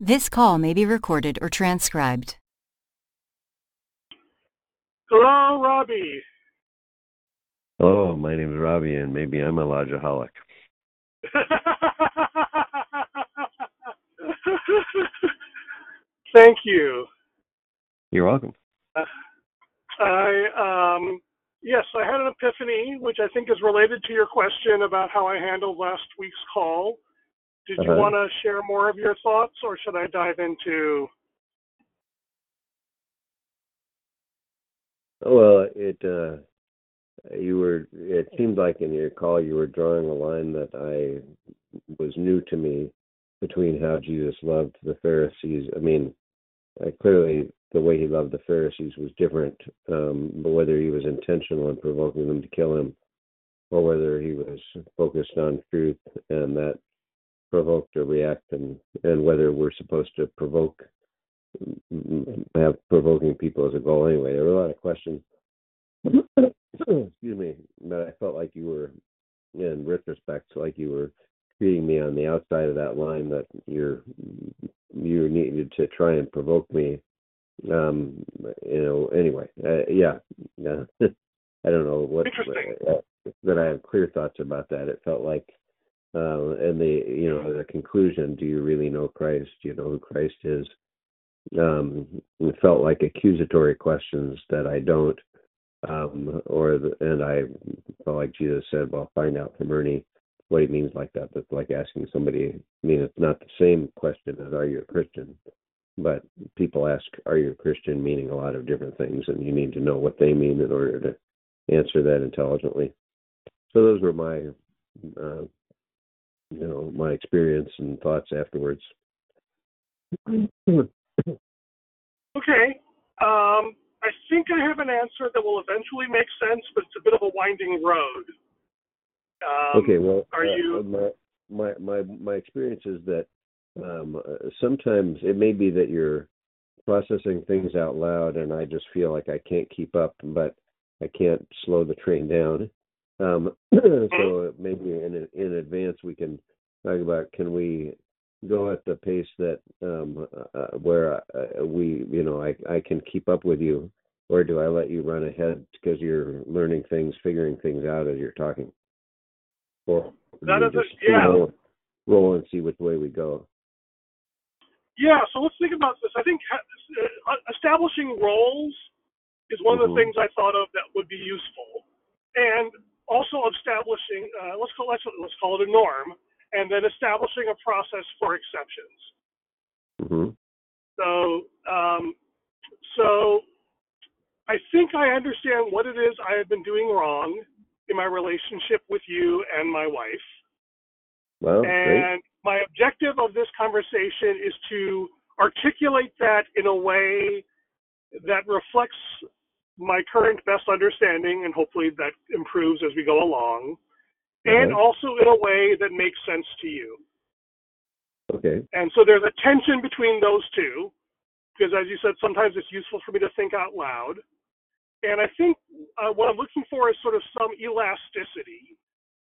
This call may be recorded or transcribed. Hello, Robbie. Hello, my name is Robbie, and maybe I'm a lodgeaholic. Thank you. You're welcome. I um yes, I had an epiphany, which I think is related to your question about how I handled last week's call. Did you Uh-huh. want to share more of your thoughts, or should I dive into? Well, it uh, you were. It seemed like in your call you were drawing a line that I was new to me between how Jesus loved the Pharisees. I mean, uh, clearly the way he loved the Pharisees was different, um, but whether he was intentional in provoking them to kill him, or whether he was focused on truth and that provoked a reaction, and and whether we're supposed to provoke have provoking people as a goal anyway. There were a lot of questions. Excuse me, but I felt like you were, in retrospect, like you were treating me on the outside of that line that you're you needed to try and provoke me. Um, you know. Anyway, uh, yeah, yeah. I don't know what Interesting. uh, that I have clear thoughts about that. It felt like, uh, and the you know the conclusion. Do you really know Christ? Do you know who Christ is? um, it felt like accusatory questions that I don't, um, or the, and I felt like Jesus said, "Well, find out from Ernie what he means like that." That's like asking somebody. I mean, it's not the same question as "Are you a Christian?" But people ask, "Are you a Christian?" meaning a lot of different things, and you need to know what they mean in order to answer that intelligently. So those were my, uh, you know, my experience and thoughts afterwards. Okay. Um, I think I have an answer that will eventually make sense, but it's a bit of a winding road. Um, okay, well, are uh, you- my, my my my experience is that um, uh, sometimes it may be that you're processing things out loud, and I just feel like I can't keep up, but I can't slow the train down. Um, so maybe in in advance we can talk about can we go at the pace that um, uh, where uh, we you know I I can keep up with you, or do I let you run ahead because you're learning things, figuring things out as you're talking? Or That is a- just yeah. roll, roll and see which way we go. Yeah, so let's think about this. I think uh, establishing roles is one of the Mhm. things I thought of that would be useful, and also establishing uh, let's call let's, let's call it a norm, and then establishing a process for exceptions. hmm So, um, so I think I understand what it is I have been doing wrong in my relationship with you and my wife. Well, great. And my objective of this conversation is to articulate that in a way that reflects my current best understanding, and hopefully that improves as we go along, and also in a way that makes sense to you. Okay. And so there's a tension between those two, because as you said, sometimes it's useful for me to think out loud. And I think uh, what I'm looking for is sort of some elasticity,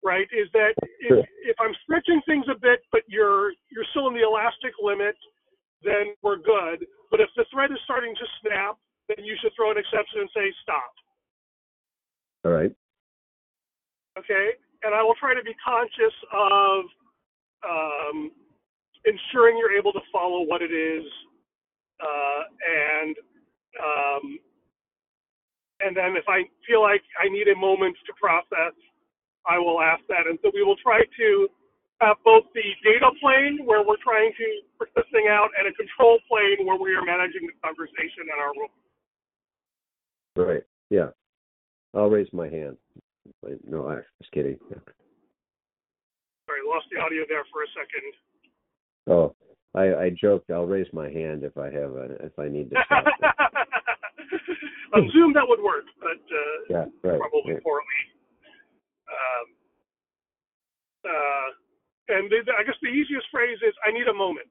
right? Is that Sure. if, if I'm stretching things a bit, but you're you're still in the elastic limit, then we're good. But if the thread is starting to snap, then you should throw an exception and say stop. All right. okay? And I will try to be conscious of um, ensuring you're able to follow what it is, uh, and um, and then if I feel like I need a moment to process, I will ask that. And so we will try to have both the data plane where we're trying to put this thing out, and a control plane where we are managing the conversation in our room. Right. Yeah. I'll raise my hand. Wait, No, I'm just kidding. Sorry, lost the audio there for a second. Oh, I, I joked. I'll raise my hand if I have a, if I need to stop. On Zoom, that would work, but uh, yeah. Right. probably yeah. poorly. Um, uh, and the, I guess the easiest phrase is, "I need a moment."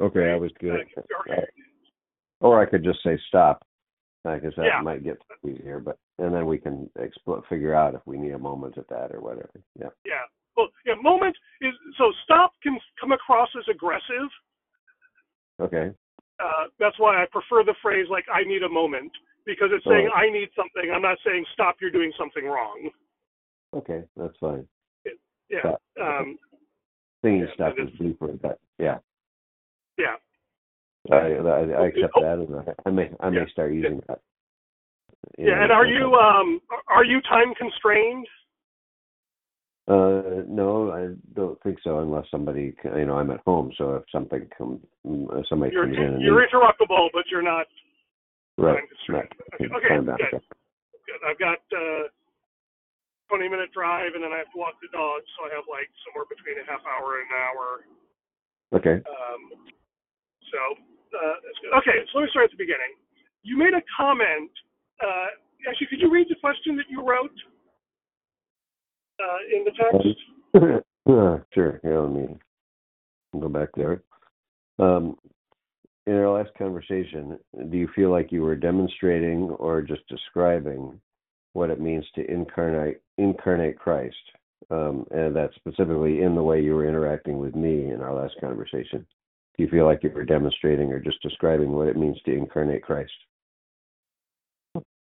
Okay, I was good. Uh, Or I could just say stop, because that Yeah. might get easier. But and then we can figure out if we need a moment at that or whatever. Yeah. yeah. well, yeah, moment is so stop can come across as aggressive. Okay. Uh, that's why I prefer the phrase like "I need a moment" because it's saying Oh. I need something. I'm not saying stop. You're doing something wrong. Okay, that's fine. Yeah. Um, Thinking Yeah, stuff it is deeper, but yeah, yeah. I I, I accept that, and I, may I may Yeah. start using that. Yeah. And are you um are you time constrained? Uh, no, I don't think so, unless somebody, you know, I'm at home, so if something comes, uh, somebody You're comes in you're interruptible, but you're not right, time constrained. not Okay, time good. good. I've got uh 20 minute drive, and then I have to walk the dog, so I have like somewhere between a half hour and an hour. Okay. Um, so uh. Okay, so let me start at the beginning. You made a comment. Uh, actually, could you read the question that you wrote uh, in the text? Sure. Yeah, let me go back there. Um, in our last conversation, do you feel like you were demonstrating or just describing what it means to incarnate incarnate Christ, um, and that specifically in the way you were interacting with me in our last conversation? Do you feel like you were demonstrating or just describing what it means to incarnate Christ?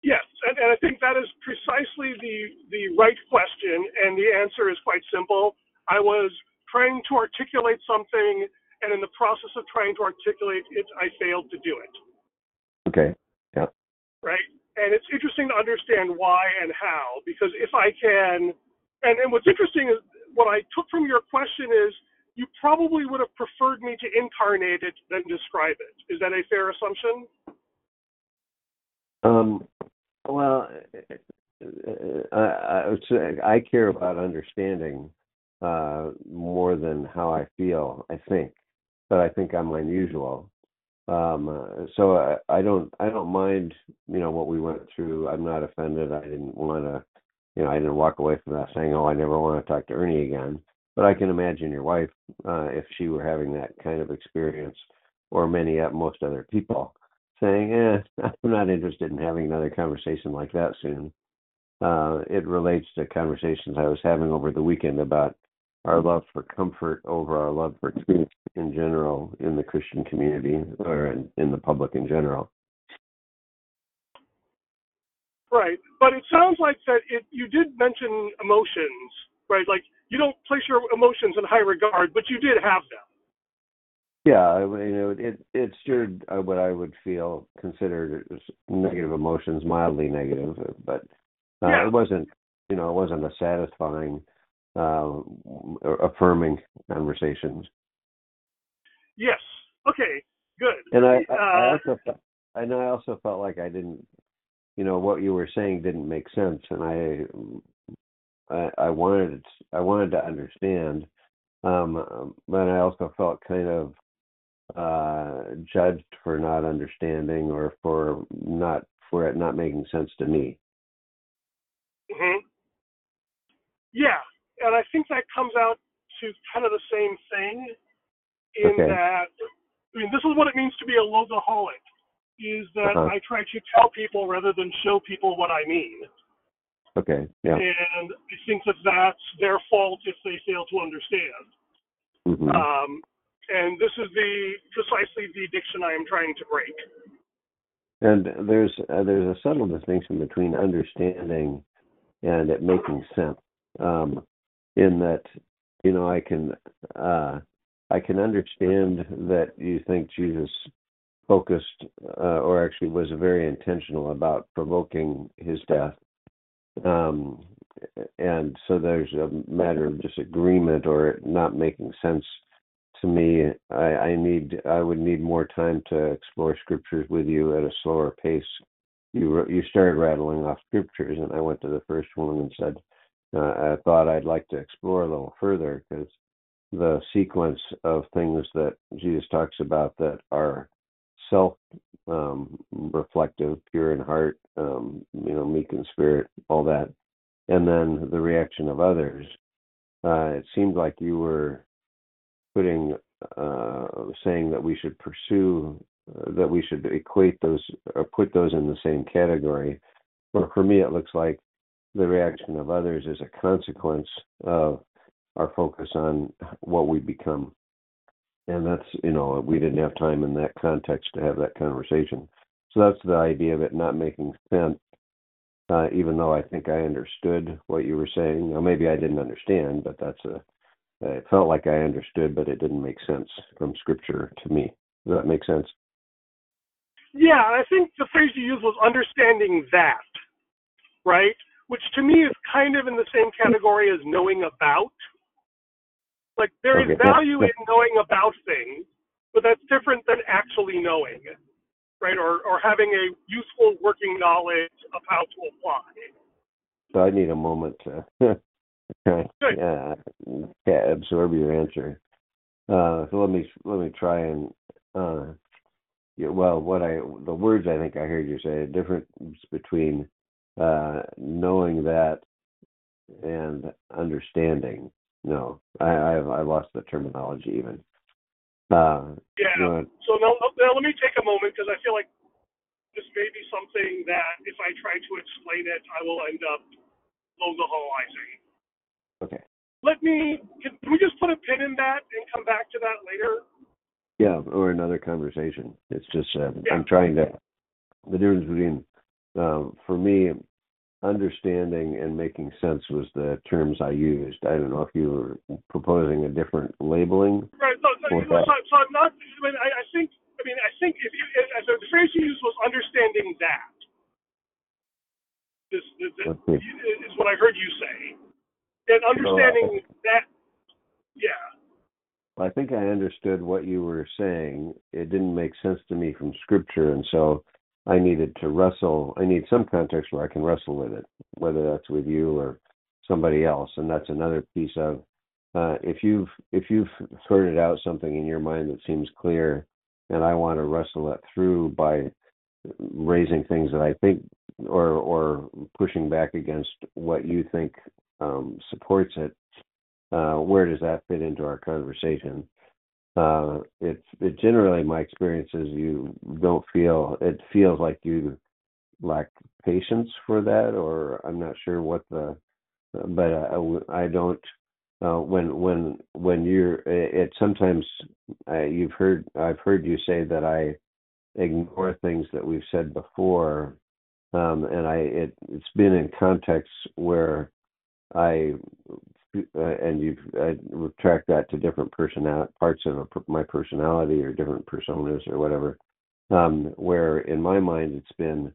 Yes, and, and I think that is precisely the the right question, and the answer is quite simple. I was trying to articulate something, and in the process of trying to articulate it, I failed to do it. Okay. Yeah. Right? And it's interesting to understand why and how, because if I can, and, and what's interesting is what I took from your question is you probably would have preferred me to incarnate it than describe it. Is that a fair assumption? Um, well, I, I I care about understanding uh, more than how I feel. I think, but I think I'm unusual. Um, so I, I don't I don't mind you know what we went through. I'm not offended. I didn't want to you know I didn't walk away from that saying oh I never want to talk to Ernie again. But I can imagine your wife uh, if she were having that kind of experience, or many uh, most other people saying, "Eh, I'm not interested in having another conversation like that soon." Uh, it relates to conversations I was having over the weekend about our love for comfort over our love for truth in general in the Christian community or in, in the public in general. Right. But it sounds like that it, you did mention emotions, right? Like you don't place your emotions in high regard, but you did have them. Yeah, I know, it it stirred uh, what I would feel considered negative emotions, mildly negative, but uh, Yeah. it wasn't, you know, it wasn't a satisfying, uh, affirming conversations. Yes. Okay. Good. And I, I, I Uh, also know I also felt like I didn't, you know, what you were saying didn't make sense, and I, I, I wanted, I wanted to understand, um, but I also felt kind of uh judged for not understanding or for not for it not making sense to me. hmm Yeah, and I think that comes out to kind of the same thing in Okay. that I mean this is what it means to be a logaholic is that Uh-huh. I try to tell people rather than show people what I mean. Okay. Yeah. And I think that that's their fault if they fail to understand. hmm Um, and this is the precisely the addiction I am trying to break. And there's uh, there's a subtle distinction between understanding and it making sense. Um, in that, you know, I can uh, I can understand that you think Jesus focused uh, or actually was very intentional about provoking his death. Um, and so there's a matter of disagreement or not making sense to me. I, I need I would need more time to explore scriptures with you at a slower pace. You you started rattling off scriptures, and I went to the first one and said uh, I thought I'd like to explore a little further because the sequence of things that Jesus talks about that are self um, reflective, pure in heart, um, you know, meek in spirit, all that, and then the reaction of others. Uh, it seemed like you were putting, uh, saying that we should pursue, uh, that we should equate those or put those in the same category. Or for me, it looks like the reaction of others is a consequence of our focus on what we become. And that's, you know, we didn't have time in that context to have that conversation. So that's the idea of it not making sense, uh, even though I think I understood what you were saying. Now, maybe I didn't understand, but that's a, it felt like I understood, but it didn't make sense from scripture to me. Does that make sense? Yeah, I think the phrase you used was understanding that, right? Which to me is kind of in the same category as knowing about. Like there is Okay. value in knowing about things, but that's different than actually knowing, right? Or or having a useful working knowledge of how to apply. So I need a moment to uh, yeah, absorb your answer. Uh, so let me let me try and uh, yeah, well, what I the words I think I heard you say a difference between uh, knowing that and understanding. No, I I, I lost the terminology even. Uh, Yeah. So now, now let me take a moment because I feel like this may be something that if I try to explain it, I will end up logahalizing. okay. Let me, can, can we just put a pin in that and come back to that later? Yeah, or another conversation. It's just uh, Yeah. I'm trying to the difference between um, for me understanding and making sense was the terms I used. I don't know if you were proposing a different labeling. Right. So, so, so, so, I'm not, I mean, I, I think, I mean, I think if you, if, the phrase you used was understanding that. This, this, this is what I heard you say. And uh, understanding that, yeah. I think I understood what you were saying. It didn't make sense to me from scripture, and so I needed to wrestle. I need some context where I can wrestle with it, whether that's with you or somebody else. And that's another piece of uh, if you've if you've sorted out something in your mind that seems clear, and I want to wrestle it through by raising things that I think or or pushing back against what you think um, supports it uh, where does that fit into our conversation? Uh, it's it generally my experience is you don't feel it feels like you lack patience for that, or I'm not sure what the, but I, I don't. Uh, when when when you're it, sometimes uh, you've heard I've heard you say that I ignore things that we've said before, um, and I it it's been in contexts where I uh, and you've I retract that to different personality parts of a, my personality or different personas or whatever. Um, where in my mind it's been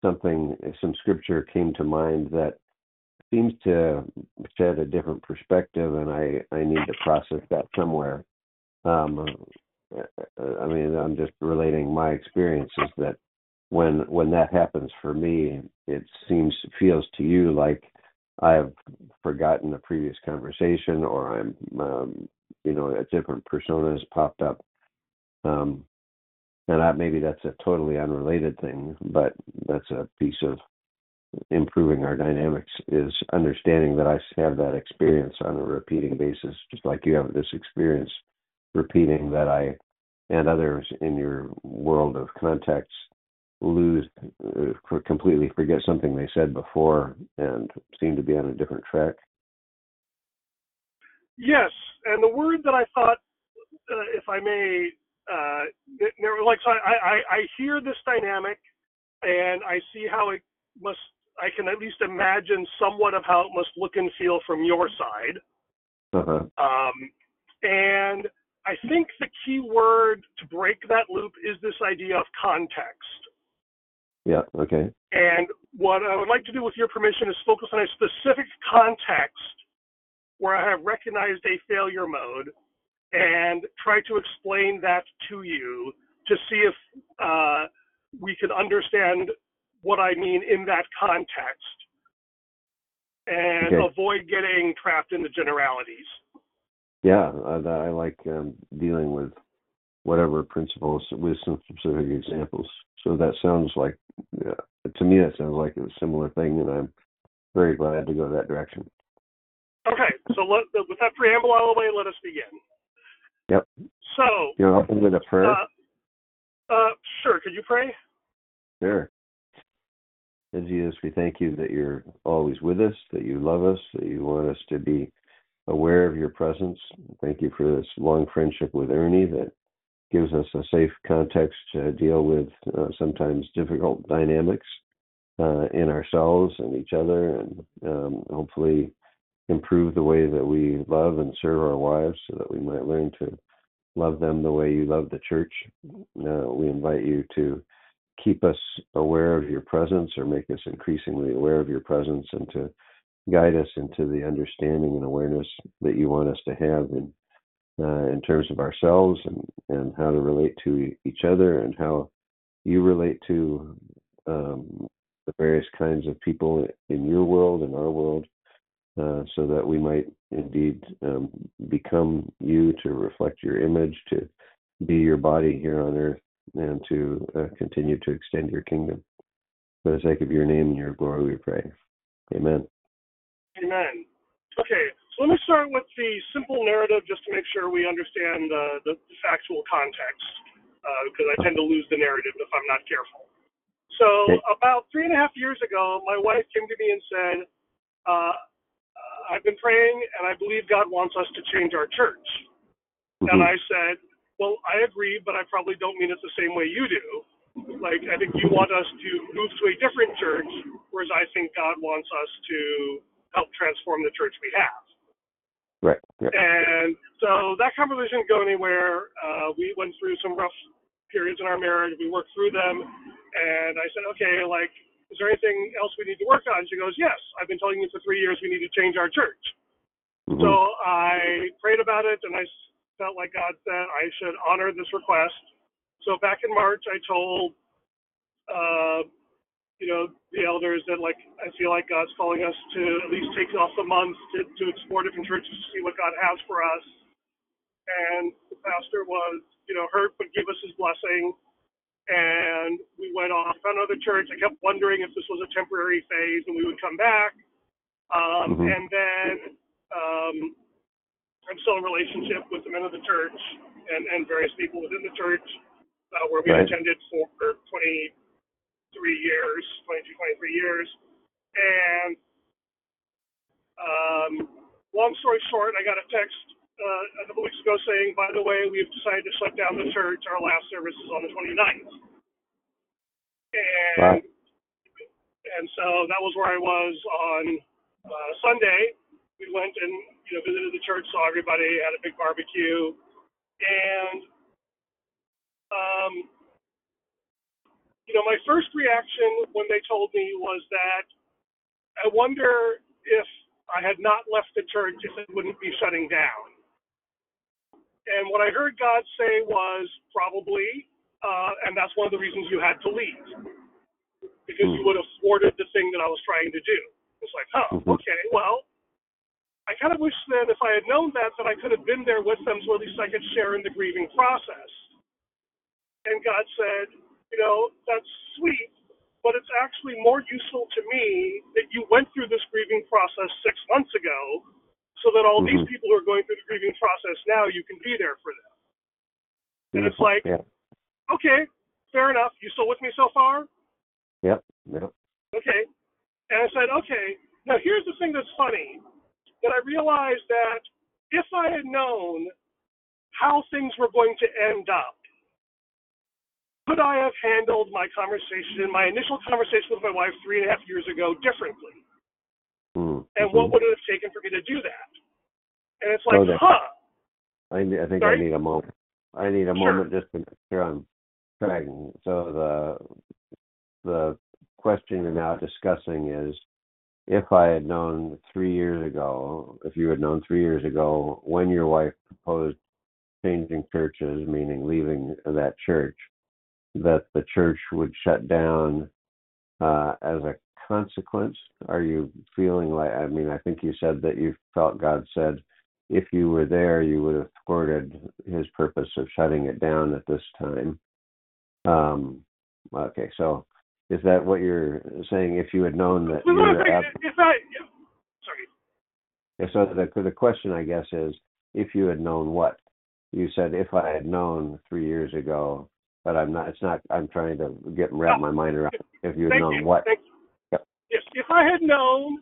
something, some scripture came to mind that seems to shed a different perspective, and I I need to process that somewhere. Um, I mean, I'm just relating my experiences that when when that happens for me, it seems feels to you like I've forgotten a previous conversation, or I'm, um, you know, a different persona has popped up. Um, and that maybe that's a totally unrelated thing, but that's a piece of improving our dynamics is understanding that I have that experience on a repeating basis, just like you have this experience repeating that I and others in your world of contacts lose uh, completely forget something they said before and seem to be on a different track. Yes, and the word that I thought, uh, if I may, uh, like so I, I, I hear this dynamic, and I see how it must. I can at least imagine somewhat of how it must look and feel from your side. Uh-huh. Um, and I think the key word to break that loop is this idea of context. Yeah. Okay. And what I would like to do with your permission is focus on a specific context where I have recognized a failure mode and try to explain that to you to see if uh, we can understand what I mean in that context and Okay. avoid getting trapped in the generalities. Yeah, I, I like um, dealing with whatever principles with some specific examples. So that sounds like, yeah, to me, that sounds like a similar thing, and I'm very glad to go that direction. Okay, so let, with that preamble out of the way, let us begin. Yep. So, You know, open with a prayer. uh, uh, sure, could you pray? Sure. And Jesus, we thank you that you're always with us, that you love us, that you want us to be aware of your presence. Thank you for this long friendship with Ernie that gives us a safe context to deal with uh, sometimes difficult dynamics uh, in ourselves and each other, and um, hopefully improve the way that we love and serve our wives so that we might learn to love them the way you love the church. Uh, we invite you to keep us aware of your presence or make us increasingly aware of your presence and to guide us into the understanding and awareness that you want us to have in uh, in terms of ourselves and and how to relate to each other and how you relate to um, the various kinds of people in your world and our world uh, so that we might indeed um, become you to reflect your image, to be your body here on earth, and to uh, continue to extend your kingdom. For the sake of your name and your glory, we pray. Amen. Amen. Okay, so let me start with the simple narrative just to make sure we understand uh, the, the factual context, because uh, I tend to lose the narrative if I'm not careful. So, about three and a half years ago, my wife came to me and said, uh, I've been praying, and I believe God wants us to change our church. Mm-hmm. And I said, Well, I agree, but I probably don't mean it the same way you do. Like, I think you want us to move to a different church, whereas I think God wants us to help transform the church we have. Right. And so that conversation didn't go anywhere. Uh, we went through some rough periods in our marriage. We worked through them. And I said, okay, like, is there anything else we need to work on? She goes, yes, I've been telling you for three years we need to change our church. Mm-hmm. So I prayed about it and I felt like God said I should honor this request. So back in March, I told, uh, you know, the elders that like I feel like God's calling us to at least take off a month to, to explore different churches to see what God has for us. And the pastor was, you know, hurt but gave us his blessing and we went off on another church. I kept wondering if this was a temporary phase and we would come back. Um, mm-hmm. And then um, I'm still in relationship with the men of the church and, and various people within the church uh, where we right. attended for 23 years, 22, 23 years. And um, long story short, I got a text uh, a couple weeks ago saying, by the way, we've decided to shut down the church. Our last service is on the 29th. And, wow. and so that was where I was on uh, Sunday. We went and you know visited the church, saw everybody, had a big barbecue, and um, you know my first reaction when they told me was that I wonder if I had not left the church if it wouldn't be shutting down. And what I heard God say was probably, uh, and that's one of the reasons you had to leave, because you hmm. would have thwarted the thing that I was trying to do. It's like, huh, mm-hmm. okay, well, I kind of wish that if I had known that, that I could have been there with them so at least I could share in the grieving process. And God said, you know, that's sweet, but it's actually more useful to me that you went through this grieving process six months ago so that all mm-hmm. these people who are going through the grieving process now, you can be there for them. And it's like, yeah. okay, fair enough. You still with me so far? Yep. Yep. Okay. And I said, okay. Now here's the thing that's funny, that I realized that if I had known how things were going to end up, could I have handled my conversation, my initial conversation with my wife three and a half years ago differently? Mm-hmm. And what would it have taken for me to do that? And it's like, huh. I, I think Sorry? I need a moment. I need a sure. moment just to make sure I'm tracking. So the the question you're now discussing is if I had known three years ago, if you had known three years ago when your wife proposed changing churches, meaning leaving that church, that the church would shut down uh, as a consequence? Are you feeling like, I mean, I think you said that you felt God said, if you were there, you would have thwarted his purpose of shutting it down at this time. Um, okay, so is that what you're saying? If you had known that, you were ab- sorry. So the the question, I guess, is if you had known what you said. If I had known three years ago, but I'm not. It's not. I'm trying to get wrap my mind around. If you had known you. what. Thank if, if I had known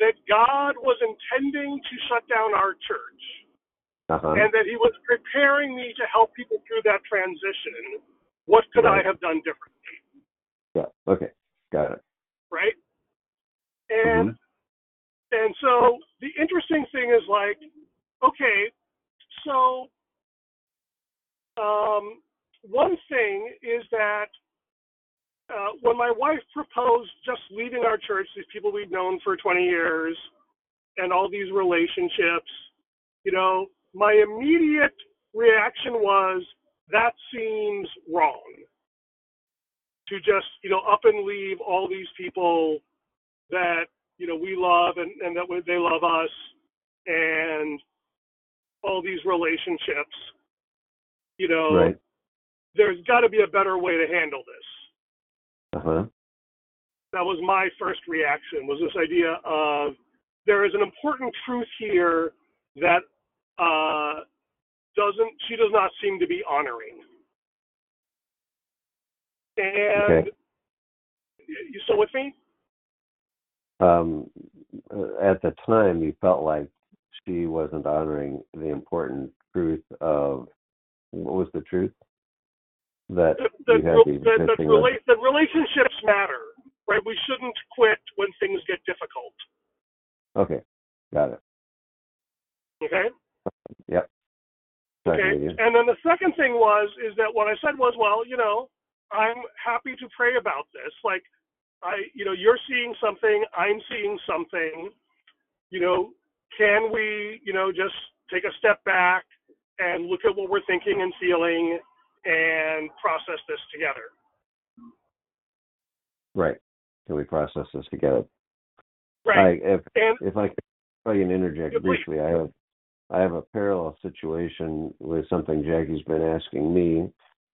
that God was intending to shut down our church Uh-huh. and that He was preparing me to help people through that transition, what could I have done differently? Yeah. Okay. Got it. Right? And Mhm. and so the interesting thing is like, okay, so um, one thing is that uh, when my wife proposed just leaving our church, these people we'd known for 20 years, and all these relationships, you know, my immediate reaction was that seems wrong. To just, you know, up and leave all these people that, you know, we love and, and that they love us and all these relationships, you know, Right. There's got to be a better way to handle this. Uh-huh. That was my first reaction. Was this idea of there is an important truth here that uh, doesn't she does not seem to be honoring. And Okay. you still with me? Um, uh, at the time, you felt like she wasn't honoring the important truth of what was the truth that That, that, you had the that, rela- that relationships matter, right? We shouldn't quit when things get difficult. Okay, got it. Okay. Yep. Okay. And then the second thing was is that what I said was, well, you know, I'm happy to pray about this. Like, I, you know, you're seeing something, I'm seeing something. You know, can we, you know, just take a step back and look at what we're thinking and feeling and process this together? Right. Can we process this together? Right. I, if and if I could, if I can interject briefly, I have I have a parallel situation with something Jackie's been asking me,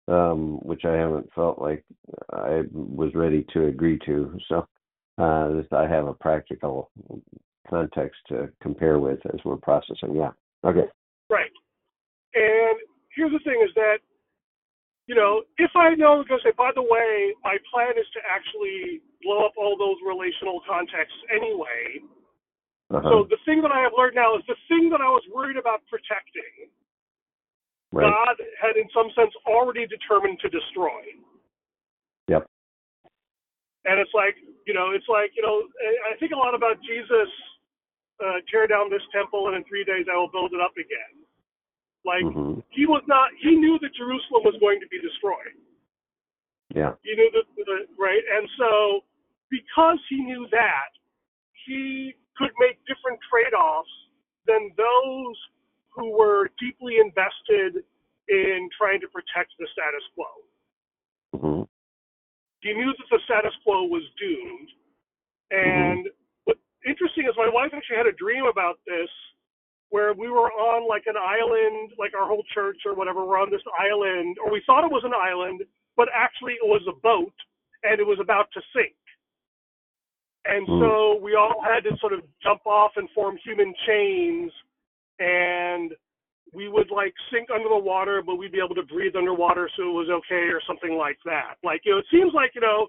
um, which I haven't felt like I was ready to agree to. So uh, this, I have a practical context to compare with as we're processing. Yeah. Okay. Right. And here's the thing is that, you know, if I know, go say, by the way, my plan is to actually blow up all those relational contexts anyway. Uh-huh. So the thing that I have learned now is the thing that I was worried about protecting, right. God had in some sense already determined to destroy. Yep. And it's like, you know, it's like, you know, I I think a lot about Jesus uh, tear down this temple and in three days I will build it up again. Like, hmm he was not he knew that jerusalem was going to be destroyed. Yeah. he knew that right? And so because he knew that he could make different trade-offs than those who were deeply invested in trying to protect the status quo. Hmm he knew that the status quo was doomed. And what's interesting is my wife actually had a dream about this where we were on like an island, like our whole church or whatever, we're on this island, or we thought it was an island, but actually it was a boat and it was about to sink. And Mm. so we all had to sort of jump off and form human chains and we would like sink under the water, but we'd be able to breathe underwater so it was okay or something like that. Like, you know, it seems like, you know,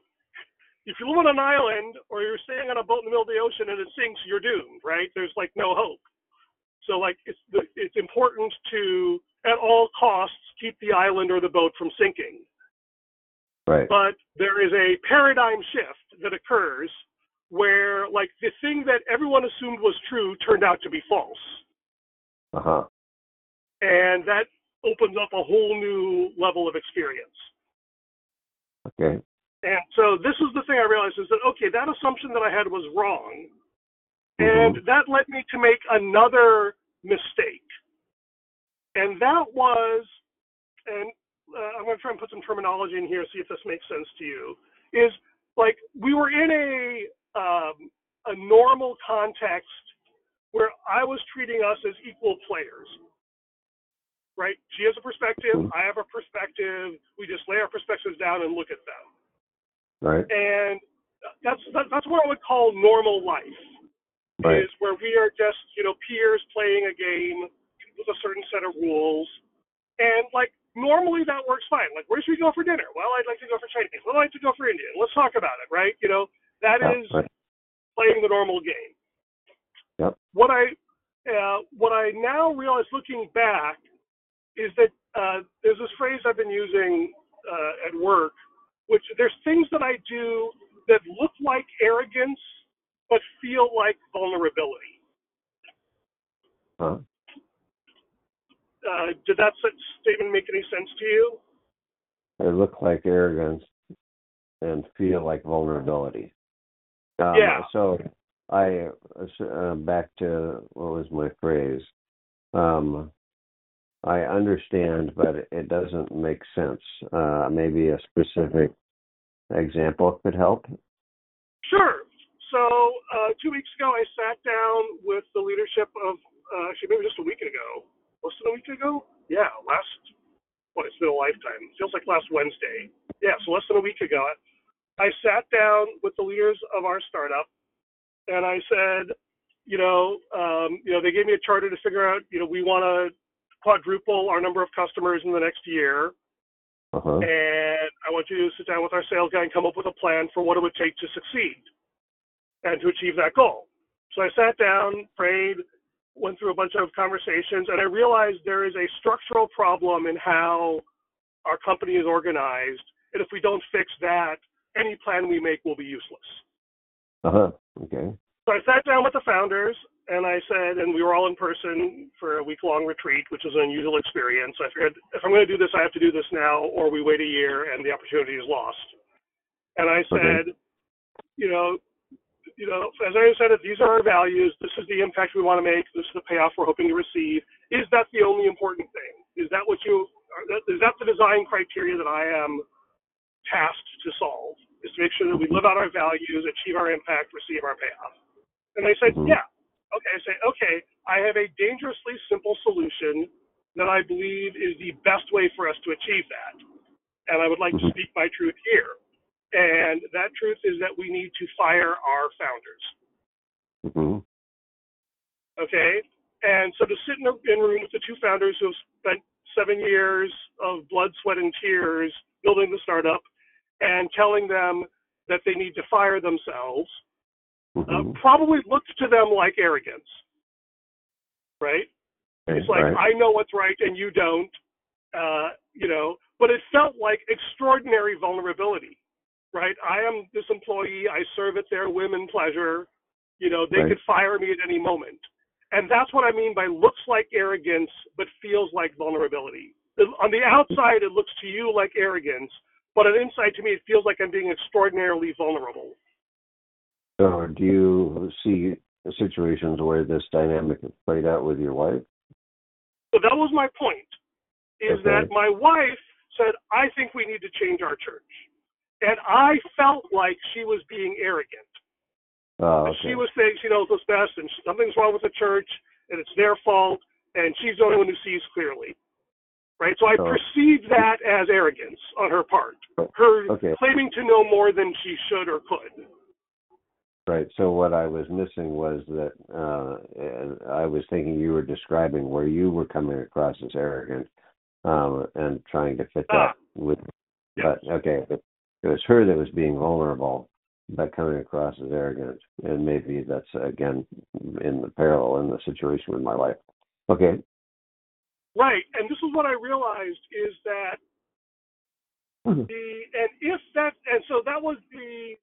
if you live on an island or you're staying on a boat in the middle of the ocean and it sinks, you're doomed, right? There's like no hope. So like it's the, it's important to at all costs keep the island or the boat from sinking. Right. But there is a paradigm shift that occurs where like the thing that everyone assumed was true turned out to be false. Uh huh. And that opens up a whole new level of experience. Okay. And so this is the thing I realized is that okay, that assumption that I had was wrong. And Mhm. that led me to make another mistake. And that was, and uh, I'm going to try and put some terminology in here, see if this makes sense to you, is like we were in a, um, a normal context where I was treating us as equal players. Right? She has a perspective, Mhm. I have a perspective, we just lay our perspectives down and look at them Right. and that's that, that's what I would call normal life. Right. Is where we are just you know peers playing a game with a certain set of rules, and like normally that works fine. Like where should we go for dinner? Well, I'd like to go for Chinese. Well, I'd like to go for Indian. Let's talk about it, right? You know that Yeah, is right. playing the normal game. Yep. What I uh, what I now realize looking back is that uh, there's this phrase I've been using uh, at work, which there's things that I do that look like arrogance but feel like vulnerability. Huh? Uh, did that statement make any sense to you? It look like arrogance and feel like vulnerability. Um, Yeah. So I uh, back to what was my phrase? Um, I understand, but it doesn't make sense. Uh, maybe a specific example could help. Sure. So uh, two weeks ago, I sat down with the leadership of uh, actually maybe just a week ago, less than a week ago. Yeah, last. What it's been a lifetime. It feels like last Wednesday. Yeah, so less than a week ago, I sat down with the leaders of our startup, and I said, you know, um, you know, they gave me a charter to figure out, you know, we want to quadruple our number of customers in the next year Uh-huh. and I want you to sit down with our sales guy and come up with a plan for what it would take to succeed and to achieve that goal. So I sat down, prayed, went through a bunch of conversations, and I realized there is a structural problem in how our company is organized. And if we don't fix that, any plan we make will be useless. Uh-huh. Okay. So I sat down with the founders and I said, and we were all in person for a week long retreat, which was an unusual experience. I figured if I'm going to do this, I have to do this now, or we wait a year and the opportunity is lost. And I said, you know, you know, as I said, if these are our values, this is the impact we want to make, this is the payoff we're hoping to receive. Is that the only important thing? Is that what you? Is that the design criteria that I am tasked to solve? Is to make sure that we live out our values, achieve our impact, receive our payoff. And they said, Mhm. yeah. Okay. I say, okay, I have a dangerously simple solution that I believe is the best way for us to achieve that. And I would like to Mhm. speak my truth here. And that truth is that we need to fire our founders. hmm Okay. And so to sit in a, in a room with the two founders who have spent seven years of blood, sweat, and tears building the startup and telling them that they need to fire themselves uh, hmm probably looked to them like arrogance. Right? It's like, right. I know what's right and you don't. Uh, you know, but it felt like extraordinary vulnerability. Right? I am this employee. I serve at their whim and pleasure. You know, they Right. could fire me at any moment. And that's what I mean by looks like arrogance, but feels like vulnerability. On the outside, it looks to you like arrogance, but on the inside, to me, it feels like I'm being extraordinarily vulnerable. So do you see situations where this dynamic is played out with your wife? So that was my point, is Okay. that my wife said, I think we need to change our church. And I felt like she was being arrogant. Oh, okay. She was saying she knows what's best and something's wrong with the church and it's their fault and she's the only one who sees clearly. Right? So I Oh. perceived that as arrogance on her part. Her Okay. claiming to know more than she should or could. Right. So what I was missing was that uh, I was thinking you were describing where you were coming across as arrogant um, and trying to fit Ah. that with. Yes. But okay, it was her that was being vulnerable, but coming across as arrogant, and maybe that's again in the parallel in the situation with my wife. Okay. Right. And this is what I realized is that Mhm. the and if that and so that was the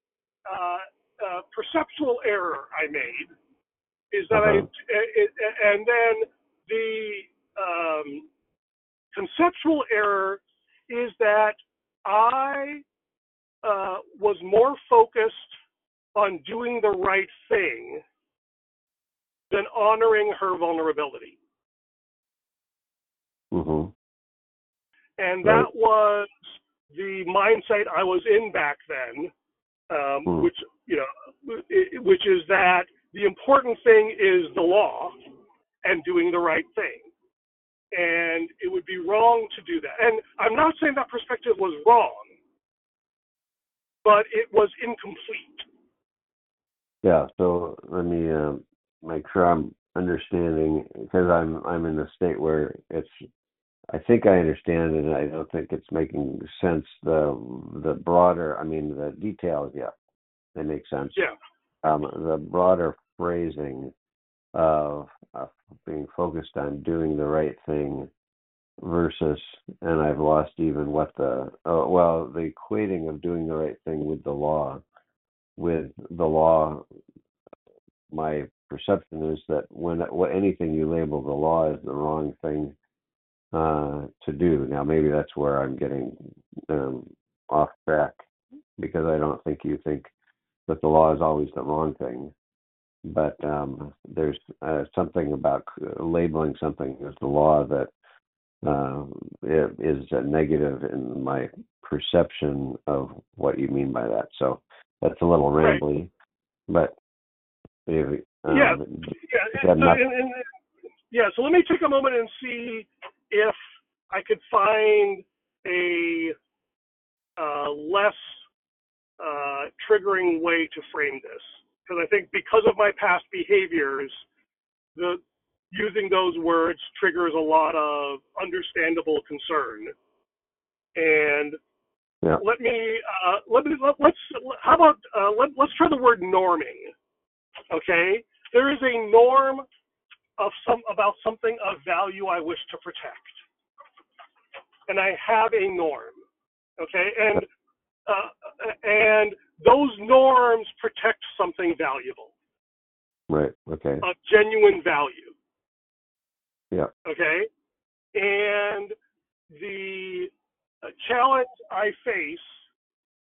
uh, uh, perceptual error I made is that I Uh-huh. it, and then the um, conceptual error is that I uh, was more focused on doing the right thing than honoring her vulnerability. Mhm. and Right. that was the mindset I was in back then, um, Hmm. which you know, which is that the important thing is the law and doing the right thing, and it would be wrong to do that. And I'm not saying that perspective was wrong, but it was incomplete. Yeah. So let me um, make sure I'm understanding because I'm I'm in a state where it's. I think I understand, and I don't think it's making sense. The the broader, I mean, the details, yeah, they make sense. Yeah. Um, the broader phrasing of, of being focused on doing the right thing versus, and I've lost even what the, uh, well, the equating of doing the right thing with the law. With the law, my perception is that when what anything you label the law is the wrong thing uh, to do. Now, maybe that's where I'm getting um, off track because I don't think you think that the law is always the wrong thing. But um, there's uh, something about labeling something as the law that uh, is a negative in my perception of what you mean by that. So that's a little rambly, right. but if, um, yeah, yeah, and, not... and, and, yeah. So let me take a moment and see if I could find a uh, less uh, triggering way to frame this, because I think because of my past behaviors, the using those words triggers a lot of understandable concern. And yeah. let me uh, let me let, us how about uh, let, let's try the word norming. Okay, there is a norm of some about something of value I wish to protect, and I have a norm. Okay, and uh, and those norms protect something valuable. Right. Okay. Of genuine value. Yeah. Okay. And the challenge I face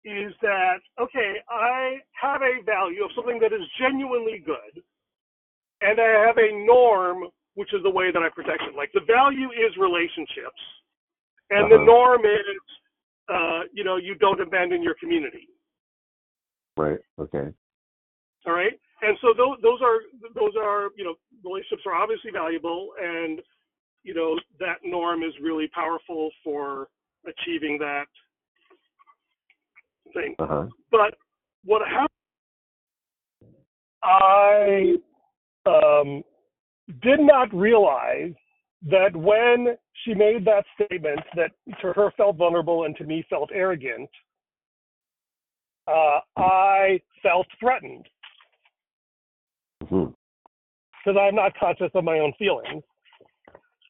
is that, okay, I have a value of something that is genuinely good, and I have a norm, which is the way that I protect it. Like the value is relationships, and uh-huh. the norm is, uh, you know, you don't abandon your community. Right. Okay. All right and so those those are those are you know relationships are obviously valuable and you know that norm is really powerful for achieving that thing uh-huh. but what happened i um, did not realize that when she made that statement that to her felt vulnerable and to me felt arrogant uh, i felt threatened because mm-hmm. I'm not conscious of my own feelings.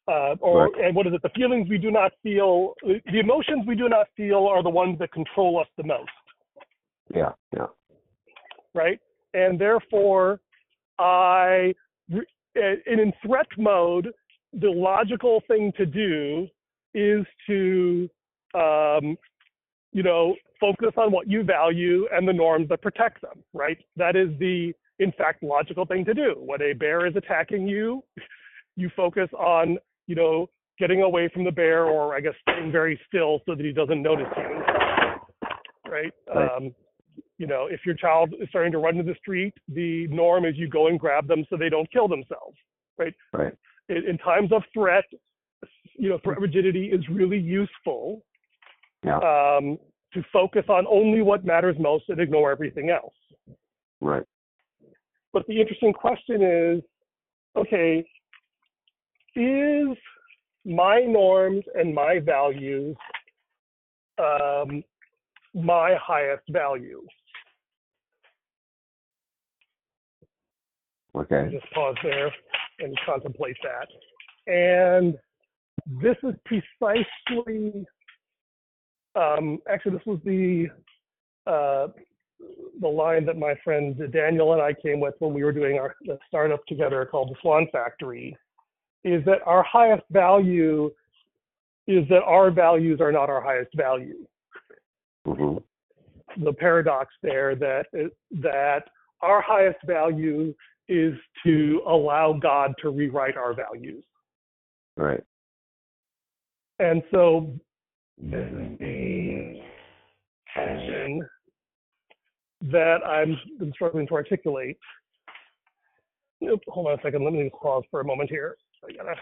Uh, or right. and what is it? The feelings we do not feel, the emotions we do not feel, are the ones that control us the most. Yeah, yeah. Right, and therefore, I, and in threat mode, the logical thing to do is to, um, you know, focus on what you value and the norms that protect them. Right. That is the in fact, logical thing to do. When a bear is attacking you, you focus on, you know, getting away from the bear or I guess staying very still so that he doesn't notice you. Right? right. Um, you know, if your child is starting to run to the street, the norm is you go and grab them so they don't kill themselves. Right? Right. In, in times of threat, you know, threat rigidity is really useful. Yeah. Um, to focus on only what matters most and ignore everything else. Right. But the interesting question is okay, is my norms and my values um, my highest value? Okay. Just pause there and contemplate that. And this is precisely, um, actually, this was the uh, the line that my friend Daniel and I came with when we were doing our startup together called the Swan Factory is that our highest value is that our values are not our highest value. Mm-hmm. The paradox there that that our highest value is to allow God to rewrite our values. Right. And so tension that I'm been struggling to articulate. Nope, hold on a second. Let me pause for a moment here. I gotta.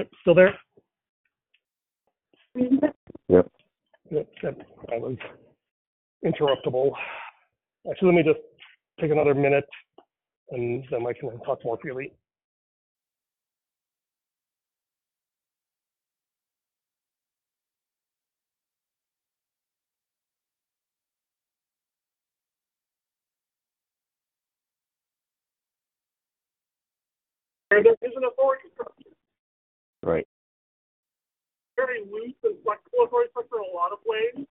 Yep, Still there? Yep. Yep, yep. I was interruptible. Actually, let me just take another minute and then I can talk more freely. And there is an authority structure, Right. very loose and flexible authority structure in a lot of ways.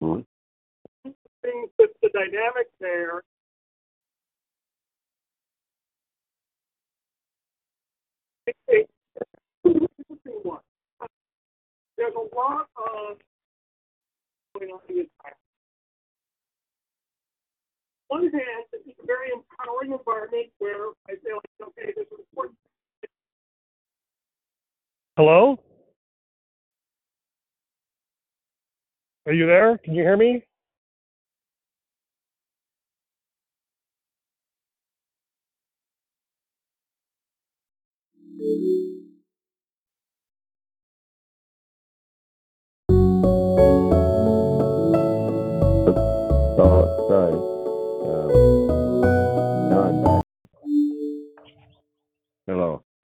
hmm Things that the dynamic there it's a interesting one. There's a lot of going on in this. On one hand, it's a very empowering environment where I feel like, okay, this is important. Hello? Are you there? Can you hear me? Oh, sorry.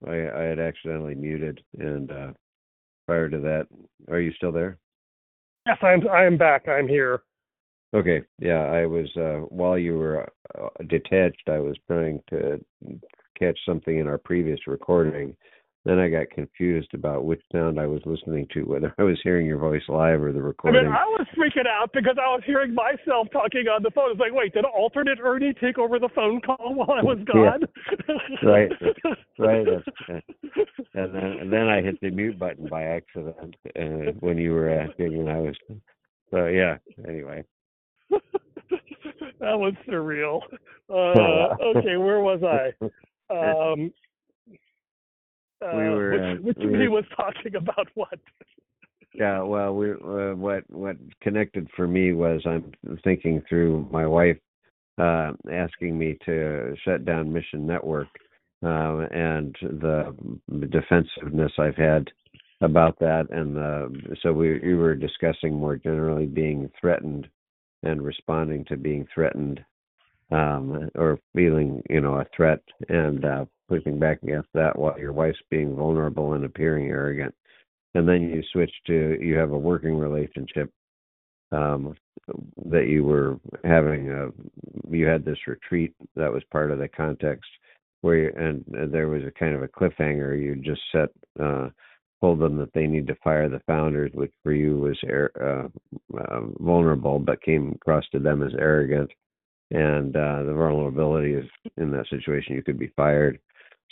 I, I had accidentally muted, and uh, prior to that, are you still there? Yes, I'm. I am back. I'm here. Okay. Yeah, I was uh, while you were uh, detached. I was trying to catch something in our previous recording. Then I got confused about which sound I was listening to, whether I was hearing your voice live or the recording. I mean, I was freaking out because I was hearing myself talking on the phone. It's like, wait, did alternate Ernie take over the phone call while I was Yeah. gone? Right. right. and then and then I hit the mute button by accident uh, when you were asking, and I was. So yeah. Anyway. that was surreal. Uh, okay, where was I? Um, uh, We were, uh, which, which we he were- was talking about what? Yeah, well, we uh, what what connected for me was I'm thinking through my wife uh, asking me to shut down Mission Network um, and the defensiveness I've had about that, and uh, so we we were discussing more generally being threatened and responding to being threatened um, or feeling you know a threat and uh, pushing back against that while your wife's being vulnerable and appearing arrogant. And then you switch to you have a working relationship um that you were having a you had this retreat that was part of the context where you, and, there was a kind of a cliffhanger. You just set uh told them that they need to fire the founders which for you was uh, uh, vulnerable but came across to them as arrogant. And uh the vulnerability is in that situation you could be fired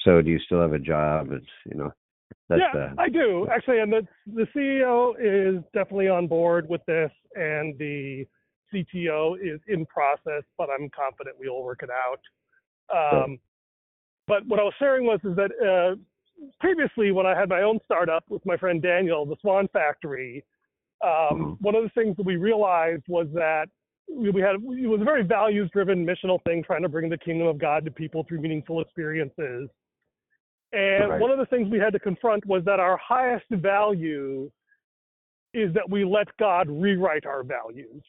so do you still have a job? And you know that's yeah, uh, I do. actually, and the the CEO is definitely on board with this, and the CTO is in process, but I'm confident we'll work it out. Um, but what I was sharing was is that uh, previously, when I had my own startup with my friend Daniel, the Swan Factory, um, one of the things that we realized was that we we had it was a very values driven missional thing trying to bring the kingdom of God to people through meaningful experiences. And Right. one of the things we had to confront was that our highest value is that we let God rewrite our values.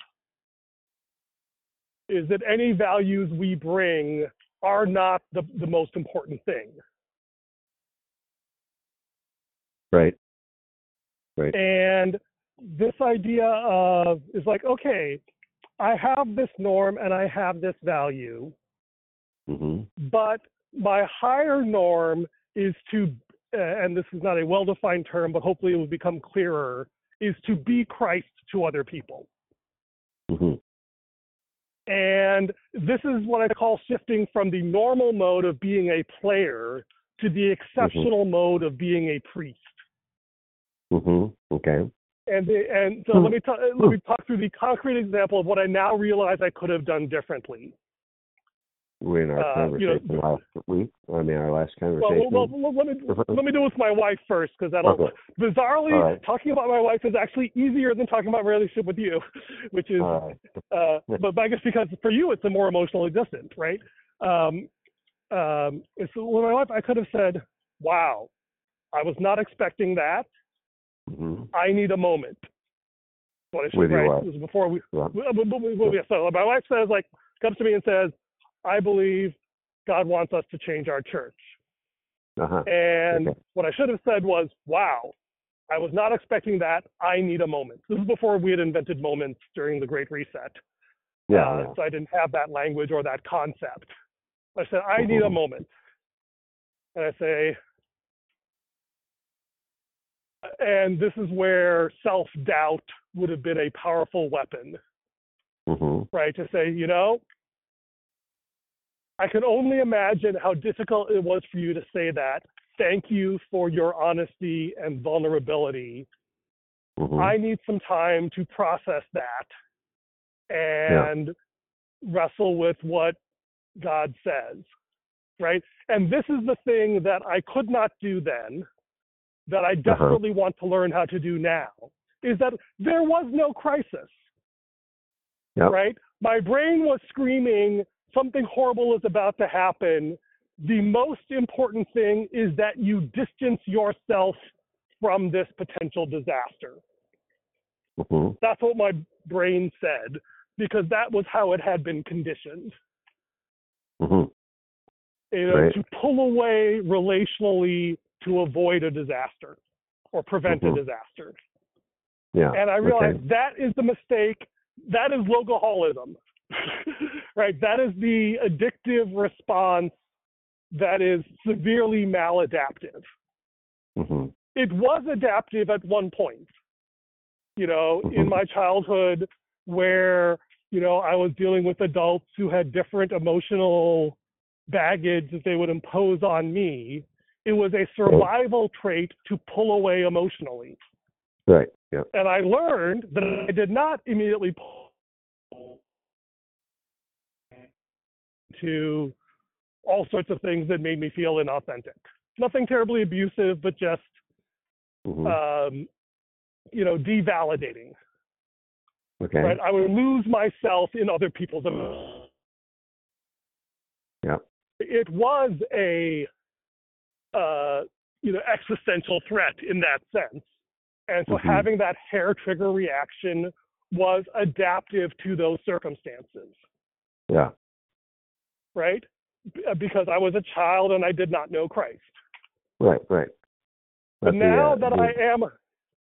Is that any values we bring are not the, the most important thing. right right And this idea of is like, okay, I have this norm and I have this value, hmm but my higher norm is to, uh, and this is not a well defined term, but hopefully it will become clearer, is to be Christ to other people. hmm And this is what I call shifting from the normal mode of being a player to the exceptional mode of being a priest. hmm Okay. And the, and so let me ta- let me talk through the concrete example of what I now realize I could have done differently. We in our Uh, you know, conversation last week. I mean, our last conversation. well, well, let me let me do it with my wife first because that'll Okay. bizarrely right. talking about my wife is actually easier than talking about my relationship with you, which is right. uh, but I guess because for you it's a more emotionally distant, right? Um, um, so with my wife, I could have said, "Wow, I was not expecting that. hmm I need a moment. What I should With your write was before we. Yeah. well, well, well, well, yeah, So my wife says, like, comes to me and says, "I believe God wants us to change our church." Uh-huh. And Okay. what I should have said was, "Wow, I was not expecting that. I need a moment." This is before we had invented moments during the Great Reset. Yeah. Uh, yeah. So I didn't have that language or that concept. I said, I need a Mhm. moment. And I say, and this is where self doubt would have been a powerful weapon, hmm right? To say, you know, I can only imagine how difficult it was for you to say that. Thank you for your honesty and vulnerability. hmm I need some time to process that and wrestle with what God says, right? And this is the thing that I could not do then, that I desperately want to learn how to do now, is that there was no crisis, Yep. right? My brain was screaming, something horrible is about to happen. The most important thing is that you distance yourself from this potential disaster. hmm That's what my brain said because that was how it had been conditioned. hmm You know, Right. to pull away relationally to avoid a disaster or prevent Mhm. a disaster. Yeah. And I okay. realized that is the mistake. That is logoholism, right? That is the addictive response that is severely maladaptive. hmm it was adaptive at one point. You know, in Mhm. my childhood, where you know I was dealing with adults who had different emotional baggage that they would impose on me. It was a survival trait to pull away emotionally, Right. Yeah. and I learned that I did not immediately pull to all sorts of things that made me feel inauthentic. Nothing terribly abusive, but just hmm um, you know, devalidating. okay. Right? I would lose myself in other people's emotions. Yeah. It was a, uh, you know, existential threat in that sense, and so Mhm. having that hair trigger reaction was adaptive to those circumstances, Yeah. Right? Uh, Because I was a child and I did not know Christ. Right. Right. But the, now uh, that the- I am,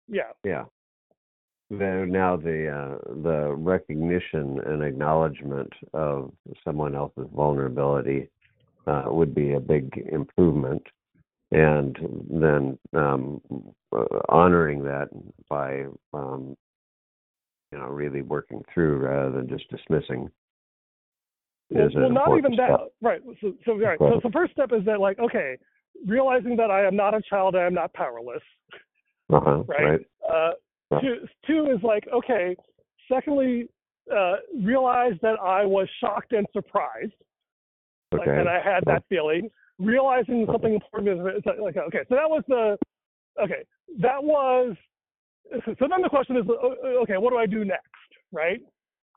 yeah, Yeah. The, now the uh, the recognition and acknowledgement of someone else's vulnerability uh, would be a big improvement, and then um, uh, honoring that by um, you know really working through rather than just dismissing. Well, is well, not even that. step. Right. So, so, right. So the first step is that, like, okay, realizing that I am not a child, I am not powerless. Uh-huh, Right. right. Uh, Yeah. two, two is like, okay. Secondly, uh, realize that I was shocked and surprised, like, Okay. and I had that feeling. Realizing something important is like, like, okay. So that was the, okay, that was. So then the question is, uh, okay, what do I do next, right?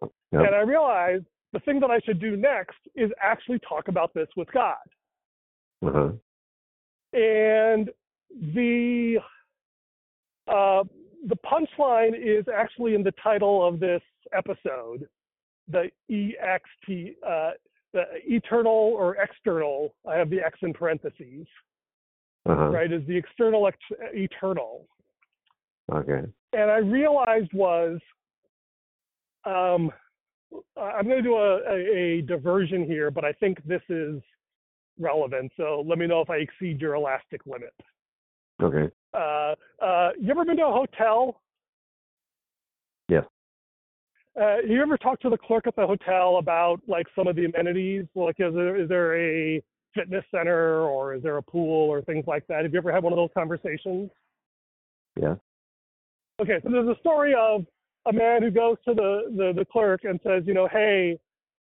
Yep. And I realized the thing that I should do next is actually talk about this with God. Uh-huh. and the uh, the punchline is actually in the title of this episode, the ext, uh, the eternal or external. I have the X in parentheses. Uh-huh. Right, is the external ex- eternal. Okay. And I realized was, um, I'm going to do a, a, a diversion here, but I think this is relevant. So let me know if I exceed your elastic limit. Okay. Uh, uh, you ever been to a hotel? Yes. Uh, you ever talked to the clerk at the hotel about like some of the amenities? Like, is there is there a fitness center or is there a pool or things like that? Have you ever had one of those conversations? Yeah. Okay, so there's a story of a man who goes to the the, the clerk and says, you know, hey,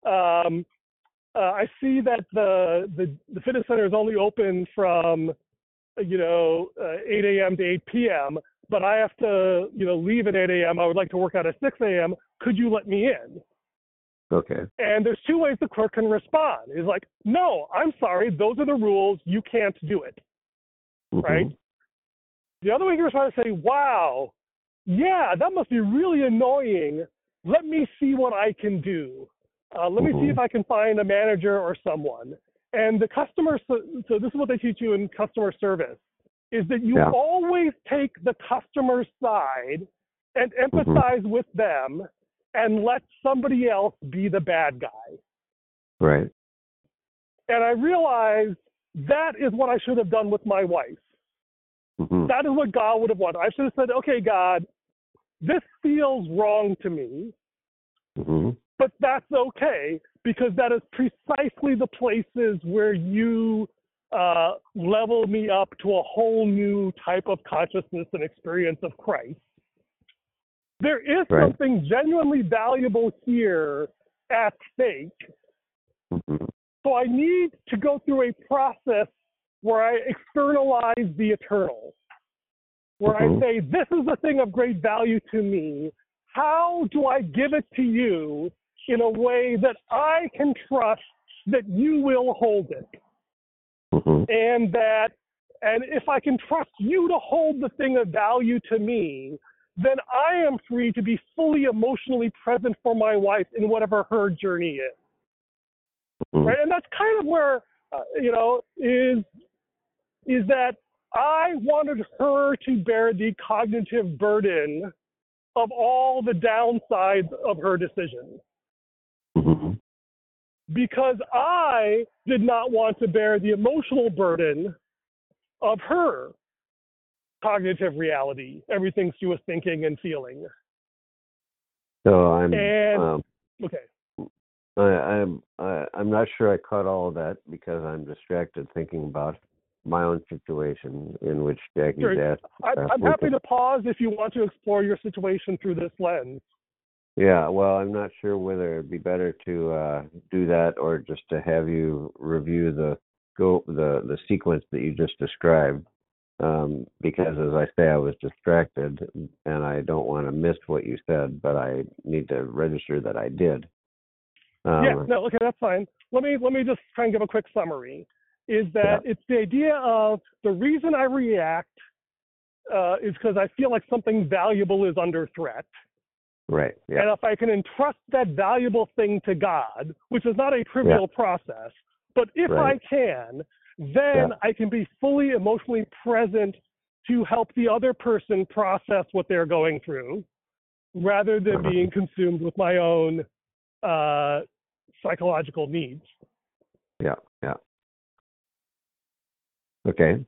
um, uh, I see that the, the the fitness center is only open from you know, uh, 8 a.m. to 8 p.m., but I have to, you know, leave at 8 a.m. I would like to work out at 6 a.m. Could you let me in? Okay. And there's two ways the clerk can respond. Is like, no, I'm sorry, those are the rules. You can't do it, Mhm. right? The other way you're trying to say, wow, yeah, that must be really annoying. Let me see what I can do. Uh, let me see Mhm. if I can find a manager or someone. And the customer, so, so this is what they teach you in customer service, is that you Yeah. always take the customer's side and Mm-hmm. empathize with them and let somebody else be the bad guy. Right. And I realized that is what I should have done with my wife. hmm That is what God would have wanted. I should have said, okay, God, this feels wrong to me, hmm but that's okay because that is precisely the places where you uh, level me up to a whole new type of consciousness and experience of Christ. There is Right. something genuinely valuable here at stake. hmm So I need to go through a process where I externalize the eternal, where Mhm. I say, This is a thing of great value to me. How do I give it to you in a way that I can trust that you will hold it? hmm And that, and if I can trust you to hold the thing of value to me, then I am free to be fully emotionally present for my wife in whatever her journey is hmm right? And that's kind of where uh, you know is is that I wanted her to bear the cognitive burden of all the downsides of her decision hmm because I did not want to bear the emotional burden of her cognitive reality, everything she was thinking and feeling. So I'm And- um, Okay. I, I'm I, I'm not sure I caught all of that because I'm distracted thinking about my own situation in which Jackie's Sure. asked. I'm, uh, I'm happy to pause if you want to explore your situation through this lens. Yeah, well, I'm not sure whether it'd be better to uh, do that or just to have you review the go the the sequence that you just described. Um, because as I say, I was distracted and I don't want to miss what you said, but I need to register that I did. Um, yeah, no, okay, that's fine. Let me let me just try and give a quick summary. Is that it's the idea of the reason I react uh, is because I feel like something valuable is under threat, Right. Yeah. and if I can entrust that valuable thing to God, which is not a trivial process, but if Right. I can, then Yeah. I can be fully emotionally present to help the other person process what they're going through, rather than Uh-huh. being consumed with my own uh, psychological needs. Yeah. Okay.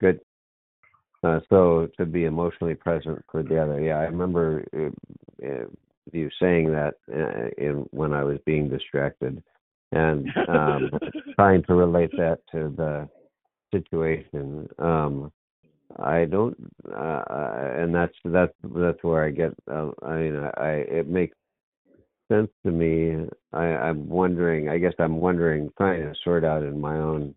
Good. Uh, so to be emotionally present for the other, yeah, I remember uh, uh, you saying that uh, in when I was being distracted, and um, trying to relate that to the situation. Um, I don't, uh, uh, and that's that's that's where I get. Uh, I mean, I it makes sense to me. I, I'm wondering. I guess I'm wondering, trying to sort out in my own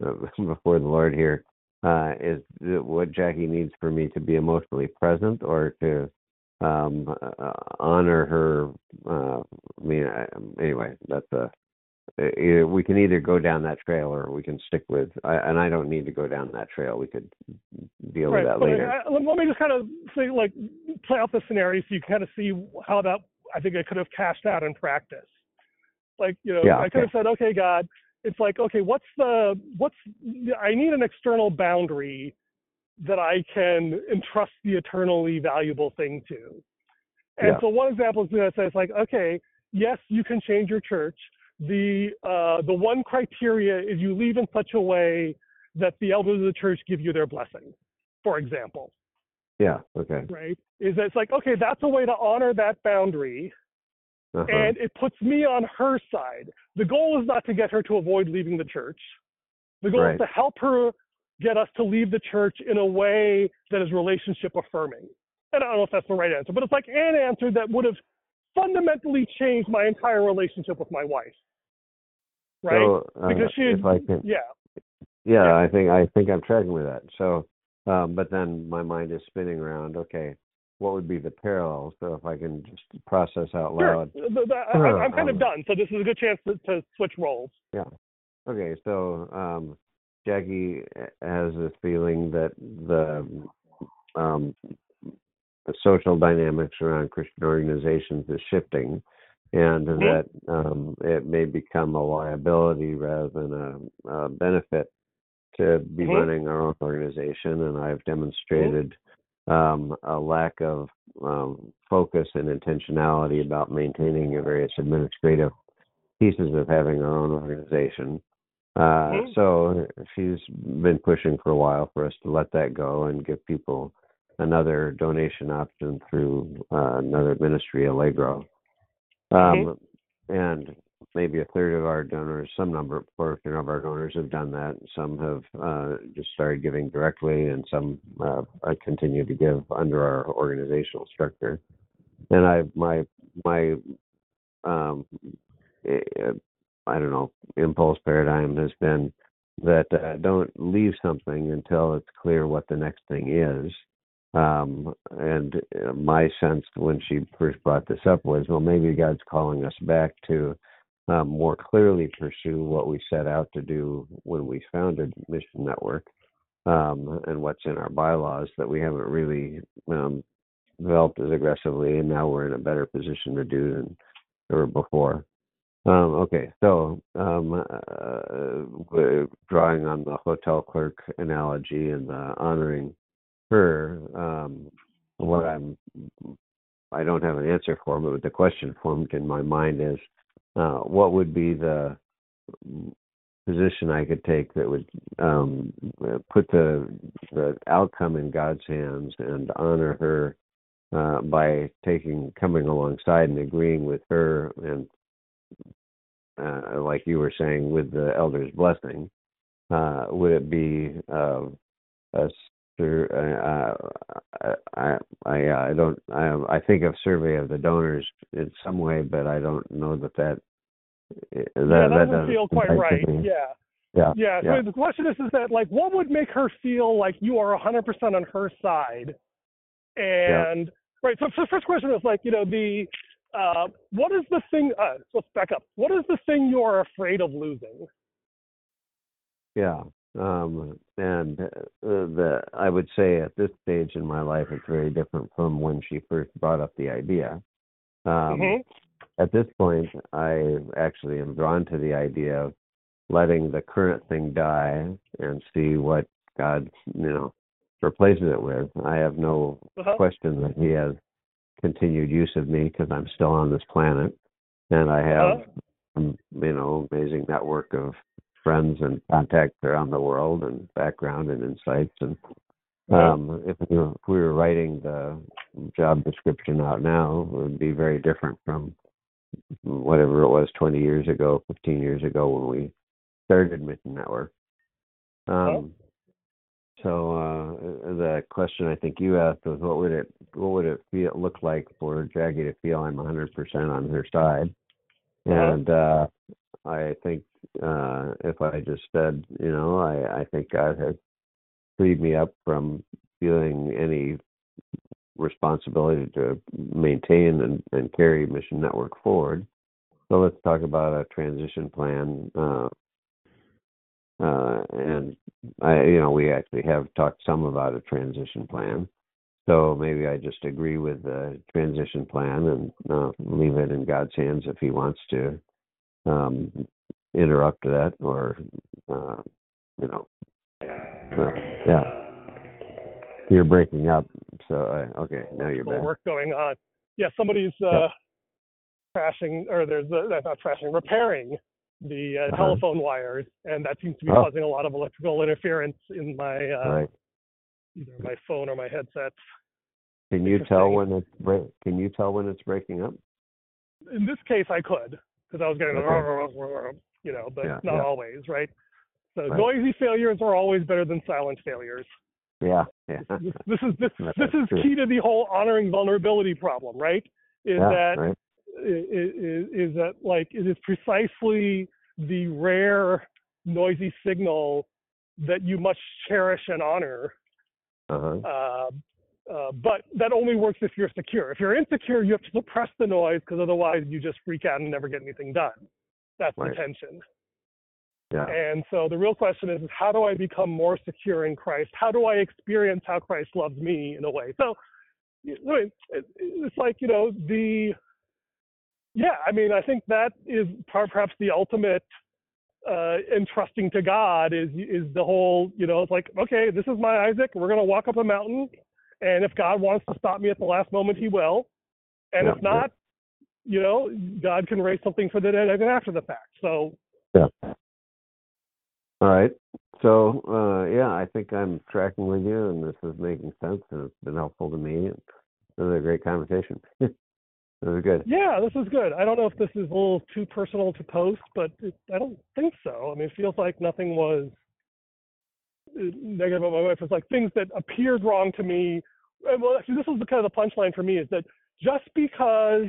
before the Lord here uh, is what Jackie needs for me to be emotionally present or to um, uh, honor her. Uh, I mean, I, anyway, that's a. uh, We can either go down that trail or we can stick with, I, and I don't need to go down that trail. We could deal with that later. I, let let me just kind of say, like, play out the scenario so you can kind of see how that I think I could have cashed out in practice. Like, you know, Yeah, I could okay. have said, okay, God, it's like, okay, what's the what's I need an external boundary that I can entrust the eternally valuable thing to. And Yeah. so one example is that it's like, okay, yes, you can change your church. The uh, the one criteria is you leave in such a way that the elders of the church give you their blessing, for example, Yeah. Okay. right? Is that it's like, okay, that's a way to honor that boundary, Uh-huh. and it puts me on her side. The goal is not to get her to avoid leaving the church. The goal Right. is to help her get us to leave the church in a way that is relationship affirming. And I don't know if that's the right answer, but it's like an answer that would have fundamentally changed my entire relationship with my wife. Right? So, uh, because she can, yeah. yeah, yeah. I think I think I'm tracking with that. So, um, but then my mind is spinning around. Okay, what would be the parallel? So if I can just process out loud. The- I, I'm kind of done, so this is a good chance to, to switch roles. Yeah. Okay, so um, Jackie has this feeling that the um, the social dynamics around Christian organizations is shifting, and Mhm. that um, it may become a liability rather than a, a benefit to be Mhm. running our own organization. And I've demonstrated um, a lack of um, focus and intentionality about maintaining the various administrative pieces of having our own organization. Uh, Mhm. So she's been pushing for a while for us to let that go and give people another donation option through uh, another ministry, Allegro. Um, And maybe a third of our donors, some number, portion of our donors have done that. Some have uh, just started giving directly, and some uh, continue to give under our organizational structure. And I, my, my, um, eh, I don't know, impulse paradigm has been that uh, don't leave something until it's clear what the next thing is. Um, and uh, my sense when she first brought this up was, well, maybe God's calling us back to um, more clearly pursue what we set out to do when we founded Mission Network um, and what's in our bylaws that we haven't really um, developed as aggressively, and now we're in a better position to do than ever before. Um, okay, so um, uh, drawing on the hotel clerk analogy and honoring her, um, what I'm, I don't have an answer for, but the question formed in my mind is, uh, what would be the position I could take that would um, put the the outcome in God's hands and honor her uh, by taking coming alongside and agreeing with her and uh, like you were saying with the elder's blessing uh, would it be uh, a uh, I I I don't I I think of survey of the donors in some way, but I don't know that that that, yeah, that, that doesn't feel quite right. me. Yeah. Yeah. Yeah. So yeah. the question is, is that like, what would make her feel like you are 100% on her side? And right. So, so the first question is like, you know, the uh, what is the thing? Uh, let's back up. What is the thing you are afraid of losing? Yeah. Um, and uh, the I would say at this stage in my life, it's very different from when she first brought up the idea. Um, Mhm. At this point, I actually am drawn to the idea of letting the current thing die and see what God, you know, replaces it with. I have no Uh-huh. question that He has continued use of me because I'm still on this planet, and I have, Uh-huh. you know, amazing network of friends and contacts around the world and background and insights. And um if we were, if we were writing the job description out now it would be very different from whatever it was 20 years ago 15 years ago when we started mission network. Um so uh the question i think you asked was what would it what would it feel look like for jackie to feel i'm 100% on her side? And uh i think uh if i just said you know i i think god has freed me up from feeling any responsibility to maintain and, and carry mission network forward. So let's talk about a transition plan uh uh and i you know we actually have talked some about a transition plan. So maybe i just agree with the transition plan and uh, leave it in god's hands if he wants to um interrupt that or uh you know uh, yeah you're breaking up so uh, okay now you're back work going on. Yeah, somebody's uh, Yeah. crashing, or there's a, that's not crashing, repairing the uh, Uh-huh. telephone wires, and that seems to be Oh. causing a lot of electrical interference in my uh, right either my phone or my headset. can you tell when it's break can you tell when it's breaking up In this case, I could because I was getting, Okay. you know, but Yeah, not yeah. always, right? So Right. noisy failures are always better than silent failures. yeah yeah This, this is this this is true. key to the whole honoring vulnerability problem, right? Is yeah that right is, is that like it is precisely the rare noisy signal that you must cherish and honor uh-huh uh, uh, but that only works if you're secure if you're insecure you have to suppress the noise because otherwise you just freak out and never get anything done that's Right. the tension Yeah. And so the real question is, is how do I become more secure in Christ? How do I experience how Christ loves me in a way? So I mean, it's like you know the yeah. I mean, I think that is perhaps the ultimate uh, entrusting to God is is the whole you know it's like okay, this is my Isaac. We're gonna walk up a mountain, and if God wants to stop me at the last moment, He will. And Yeah, if not, you know, God can raise something for the dead even after the fact. So Yeah. All right. So uh, yeah, I think I'm tracking with you, and this is making sense, and it's been helpful to me. It was a great conversation. it was good. yeah, this is good. I don't know if this is a little too personal to post, but it, I don't think so. I mean, it feels like nothing was negative about my wife. It's like things that appeared wrong to me. And well, actually, this is the kind of the punchline for me is that just because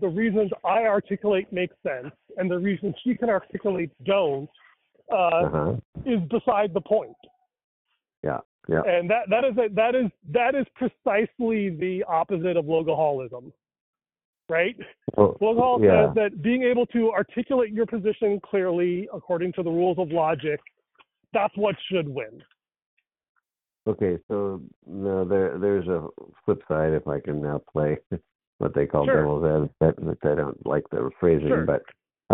the reasons I articulate make sense and the reasons she can articulate don't uh, Uh-huh. is beside the point. Yeah. Yeah. And that that is a, that is that is precisely the opposite of logoholism, right? Well, Logahol yeah. says that being able to articulate your position clearly according to the rules of logic, that's what should win. Okay, so no, there there's a flip side if I can now play what they call Sure. devil's advocate, which I don't like the phrasing, Sure. but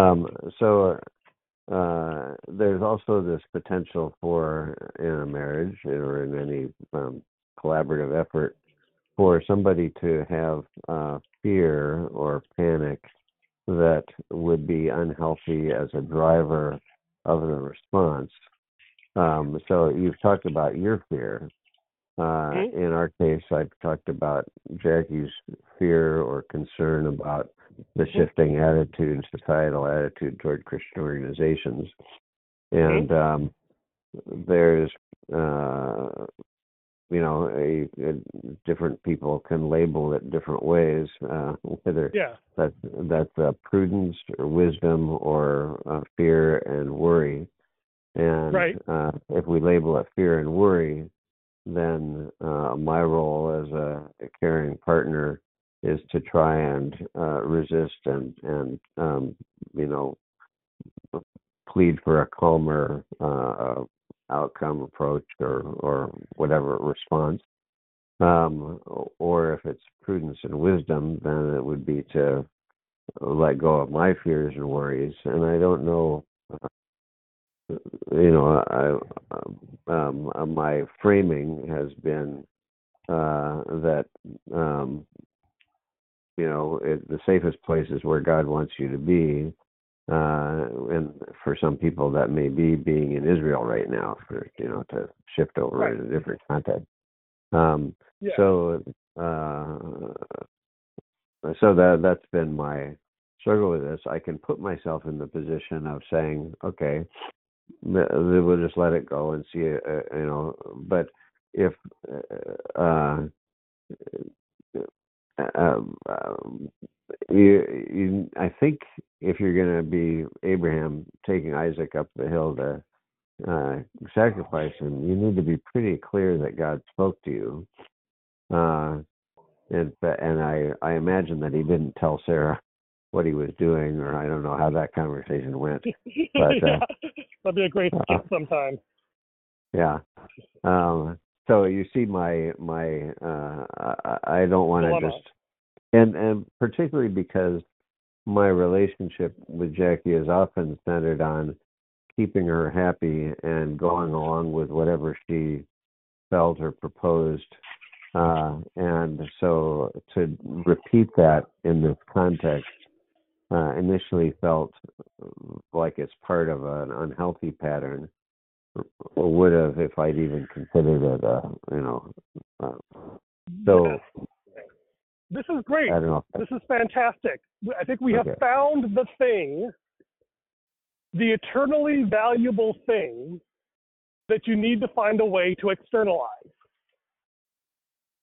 um, so uh, there's also this potential for in a marriage or in any um, collaborative effort for somebody to have uh, fear or panic that would be unhealthy as a driver of the response. Um, so you've talked about your fear. Uh, Mhm. In our case, I've talked about Jackie's fear or concern about the shifting attitude, societal attitude toward Christian organizations. And um, there's, uh, you know, a, a different people can label it different ways, uh, whether Yeah. that's that's uh, prudence or wisdom or uh, fear and worry. And Right. uh, if we label it fear and worry, then uh, my role as a, a caring partner is to try and uh, resist and and um, you know plead for a calmer uh, outcome approach or or whatever response. Um, or if it's prudence and wisdom, then it would be to let go of my fears and worries. And I don't know, uh, you know, I, um, uh, my framing has been uh, that, um, you know, it, the safest place is where God wants you to be. Uh, and for some people, that may be being in Israel right now, for you know, to shift over Right. a different context. Um, Yeah. so, uh, so that that's been my struggle with this. I can put myself in the position of saying, okay, th- we'll just let it go and see, uh, you know. But if, uh, uh, um, um, you, you, I think if you're going to be Abraham taking Isaac up the hill to uh, sacrifice him, you need to be pretty clear that God spoke to you. Uh, and and I I imagine that he didn't tell Sarah what he was doing, or I don't know how that conversation went. But, uh. That'd be a great uh, sometime. Yeah. Um, so you see my my uh, I, I don't want to just and and particularly because my relationship with Jackie is often centered on keeping her happy and going along with whatever she felt or proposed. Uh, and so to repeat that in this context uh, initially felt like it's part of an unhealthy pattern or would have if I'd even considered it, uh, you know. Uh, so This is great. I don't know. This is fantastic. I think we have found the thing, the eternally valuable thing that you need to find a way to externalize.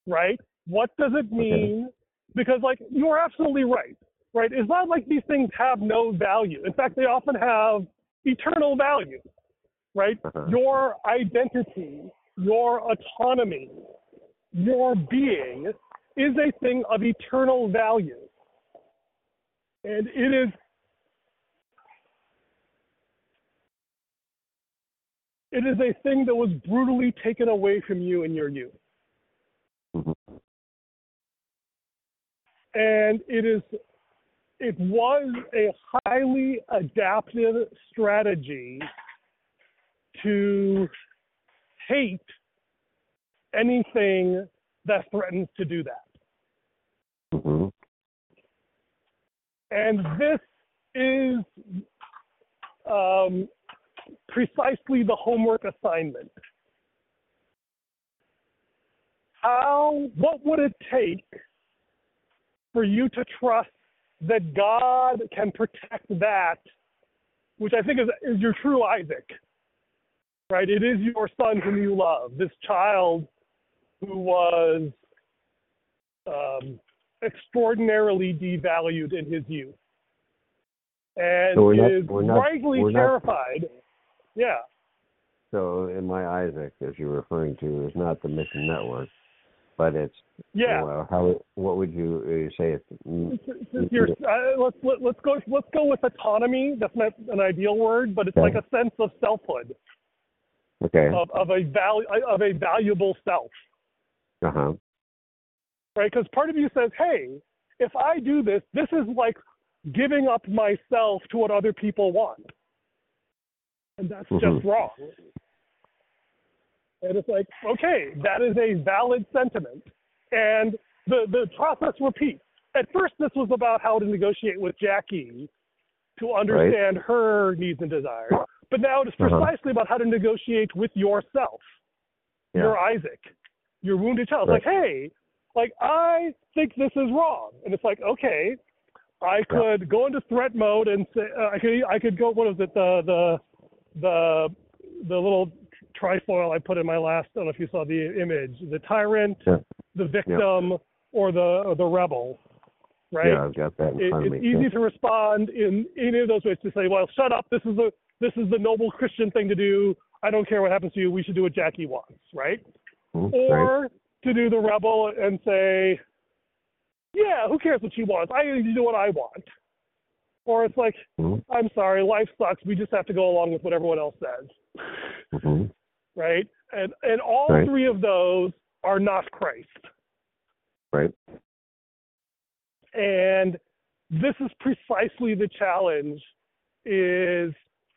Right? What does it mean? Because, like, you are absolutely right. Right? It's not like these things have no value. In fact, they often have eternal value. Right? Uh-huh. Your identity, your autonomy, your being is a thing of eternal value. And it is It is a thing that was brutally taken away from you in your youth. Mhm. And it is it was a highly adaptive strategy to hate anything that threatens to do that. Mhm. And this is um, precisely the homework assignment. How, what would it take for you to trust that God can protect that, which I think is, is your true Isaac, right? It is your son whom you love, this child who was um, extraordinarily devalued in his youth and So not- is not- rightly we're not- terrified. Yeah. So, in my Isaac, as you're referring to, is not the Mission Network, but it's Yeah. Well, how? What would you uh, say? It's you're, uh, let's let, let's go let's go with autonomy. That's not an ideal word, but it's Okay. like a sense of selfhood, okay. of, of a value of a valuable self, Uh huh. right? Because part of you says, "Hey, if I do this, this is like giving up myself to what other people want," and that's just Mhm. wrong. And it's like, okay, that is a valid sentiment, and the the process repeats. At first, this was about how to negotiate with Jackie to understand her needs and desires. But now it is Uh-huh. precisely about how to negotiate with yourself, Yeah. your Isaac, your wounded child. Right. Like, hey, like I think this is wrong, and it's like, okay, I could go into threat mode and say, uh, I could, I could go. What is it? The the the the little trifoil I put in my last. I don't know if you saw the image. The tyrant, Yeah. the victim, or the or the rebel. Right Yeah, I've got that it, it's easy yeah. to respond in any of those ways to say, "Well, shut up. This is the this is the noble Christian thing to do. I don't care what happens to you. We should do what Jackie wants." Right? Right. Or to do the rebel and say, "Yeah, who cares what she wants? I need to do what I want." Or it's like, Mhm, "I'm sorry, life sucks. We just have to go along with what everyone else says." mhm. Right? And and all Right. three of those are not Christ. Right. and this is precisely the challenge is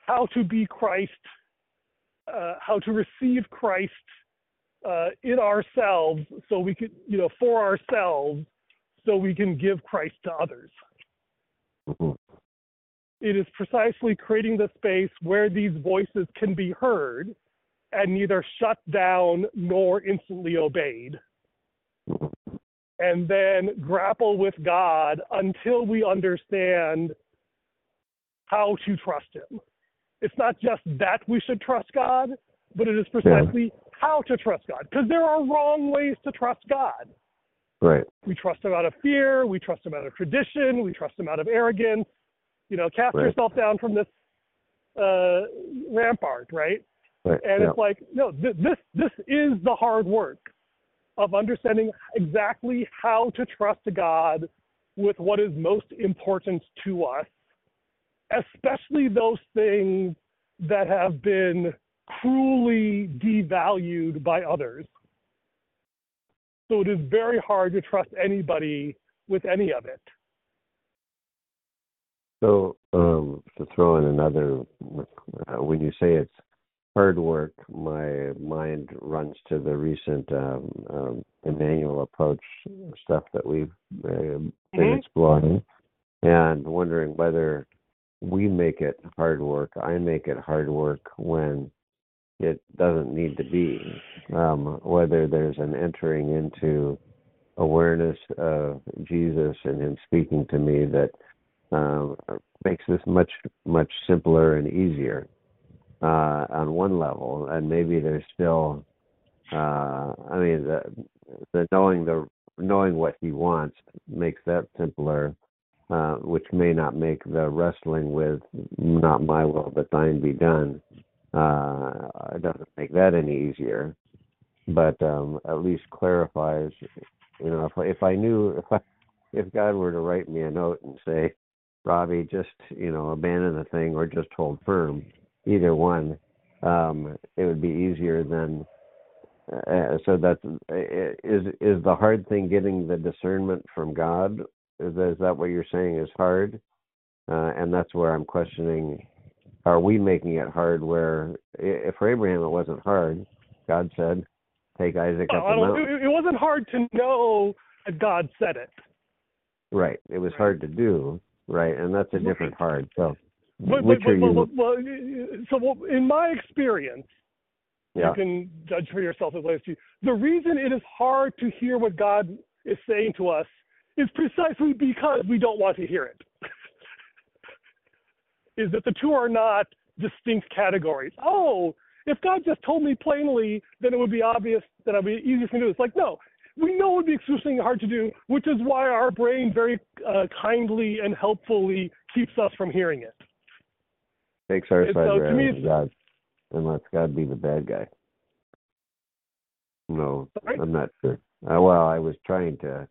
how to be christ uh, how to receive christ uh, in ourselves so we can you know for ourselves so we can give christ to others Mhm. it is precisely creating the space where these voices can be heard and neither shut down nor instantly obeyed and then grapple with God until we understand how to trust Him. It's not just that we should trust God, but it is precisely how to trust God. Because there are wrong ways to trust God. Right. We trust Him out of fear, we trust Him out of tradition, we trust Him out of arrogance. You know, cast Right. yourself down from this uh, rampart, right? Right. And yeah. it's like, no, th- this this is the hard work of understanding exactly how to trust God with what is most important to us, especially those things that have been cruelly devalued by others. So it is very hard to trust anybody with any of it. So, um, to throw in another, uh, when you say it's hard work, my mind runs to the recent um, um, Immanuel approach stuff that we've uh, been Mhm. exploring, and wondering whether we make it hard work. I make it hard work when it doesn't need to be. Um, whether there's an entering into awareness of Jesus and Him speaking to me that um, makes this much much simpler and easier uh, on one level, and maybe there's still, uh, I mean, the, the knowing the knowing what he wants makes that simpler, uh, which may not make the wrestling with not my will but thine be done. Uh, it doesn't make that any easier, but um, at least clarifies. You know, if if I knew if I if God were to write me a note and say, Robbie, just you know, abandon the thing or just hold firm. Either one, um, it would be easier than. Uh, so that's is is the hard thing getting the discernment from God? Is that, is that what you're saying is hard? Uh, and that's where I'm questioning: Are we making it hard? Where if for Abraham it wasn't hard, God said, "Take Isaac up the mountain." It, it wasn't hard to know that God said it. Right. It was Right. hard to do. Right, and that's a different hard. So, But, which but, are but, well, so in my experience, yeah. you can judge for yourself as well as you. The reason it is hard to hear what God is saying to us is precisely because we don't want to hear it. is that the two are not distinct categories. Oh, if God just told me plainly, then it would be obvious that it would be me to do. It's like, no, we know it would be extremely hard to do, which is why our brain very uh, kindly and helpfully keeps us from hearing it. Takes our side so rather me than it's- God, and lets God be the bad guy. No, Sorry? I'm not sure. Uh, well, I was trying to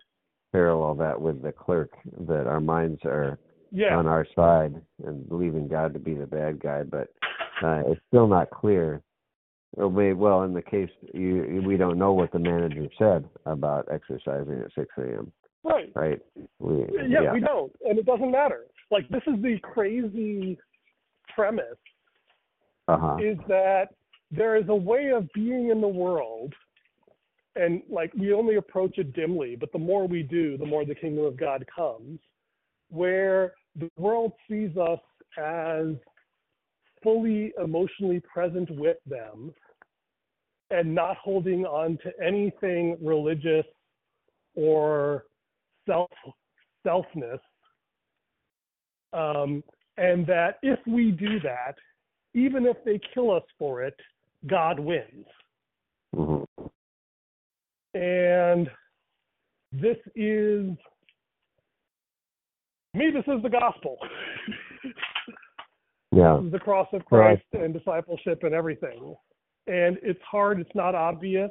parallel that with the clerk that our minds are Yeah. on our side and believing God to be the bad guy, but uh, it's still not clear. May, well, in the case you, we don't know what the manager said about exercising at 6 a.m. Right. Right? We, Yeah, we don't, and it doesn't matter. Like this is the crazy premise Uh huh. is that there is a way of being in the world, and like we only approach it dimly, but the more we do, the more the kingdom of God comes, where the world sees us as fully emotionally present with them and not holding on to anything religious or self selfness um, and that if we do that even if they kill us for it god wins hmm and this is me this is the gospel Yeah. The cross of christ and discipleship and everything and it's hard it's not obvious